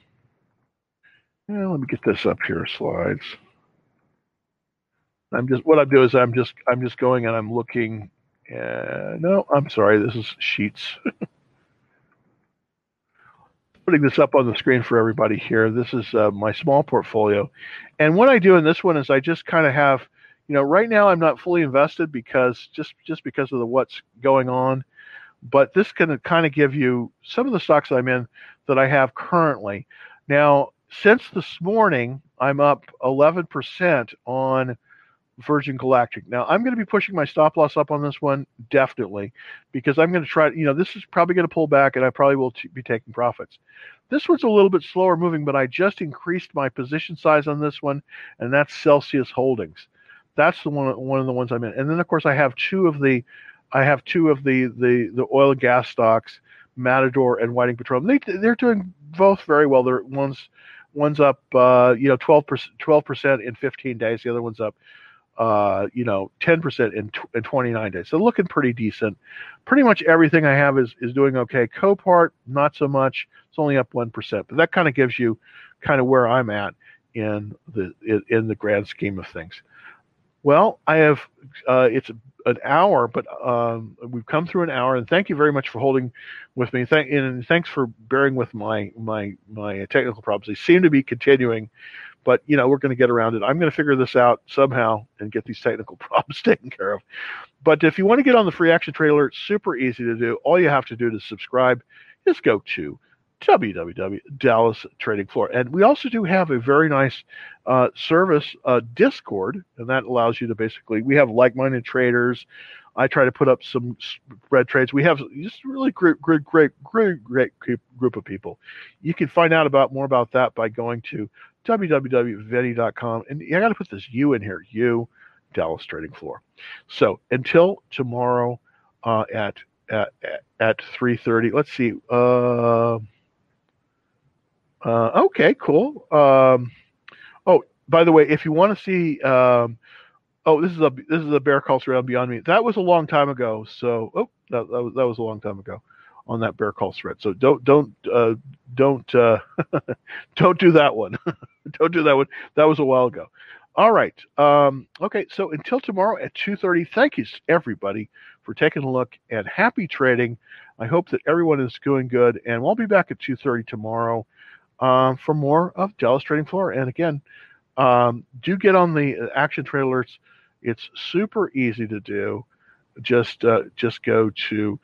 yeah, let me get this up here, slides. I'm just what I'm doing is I'm just I'm just going and I'm looking. Uh, no, I'm sorry. This is sheets. <laughs> Putting this up on the screen for everybody here. This is uh, my small portfolio, and what I do in this one is I just kind of have, you know, right now I'm not fully invested because just just because of the what's going on, but this can kind of give you some of the stocks I'm in that I have currently. Now, since this morning, I'm up 11% on Virgin Galactic. Now, I'm going to be pushing my stop loss up on this one definitely because I'm going to try, you know, this is probably going to pull back and I probably will t- be taking profits. This one's a little bit slower moving, but I just increased my position size on this one, and that's Celsius Holdings. That's the one, one of the ones I'm in. And then, of course, I have two of the, I have two of the the the oil and gas stocks, Matador and Whiting Petroleum. They they're doing both very well. They're one's one's up, uh, you know, 12 percent 12 percent in 15 days. The other one's up uh, you know, 10% in, in 29 days. So looking pretty decent. Pretty much everything I have is, is doing okay. Copart, not so much. It's only up 1%, but that kind of gives you kind of where I'm at in the, in the grand scheme of things. Well, I have, uh, it's an hour, but um, we've come through an hour, and thank you very much for holding with me. Thank and thanks for bearing with my my my technical problems. They seem to be continuing but you know, we're going to get around it. I'm going to figure this out somehow and get these technical <laughs> problems taken care of. But if you want to get on the free action trailer, it's super easy to do. All you have to do to subscribe is go to www Dallas Trading Floor. And we also do have a very nice uh, service, uh, Discord, and that allows you to basically, we have like minded traders. I try to put up some spread trades. We have just really great, great, great, great, great group of people. You can find out about more about that by going to www.veti.com. And I got to put this U in here, U, Dallas Trading Floor. So until tomorrow uh, at at at 3:30. Let's see. Uh, uh, okay, cool. Um, oh, by the way, if you want to see, um, oh, this is a this is a bear culture around Beyond Meat. That was a long time ago. So, oh, that, that was that was a long time ago on that bear call thread. So don't don't uh, don't uh, <laughs> don't do that one. <laughs> don't do that one. That was a while ago. All right. Um, okay. So until tomorrow at two thirty. Thank you everybody for taking a look and happy trading. I hope that everyone is doing good, and we'll be back at two thirty tomorrow um, for more of Dallas Trading Floor. And again, um, do get on the action trade alerts. It's super easy to do. Just uh, just go to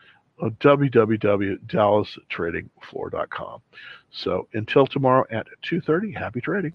www.dallastradingfloor.com. So until tomorrow at 2:30, happy trading.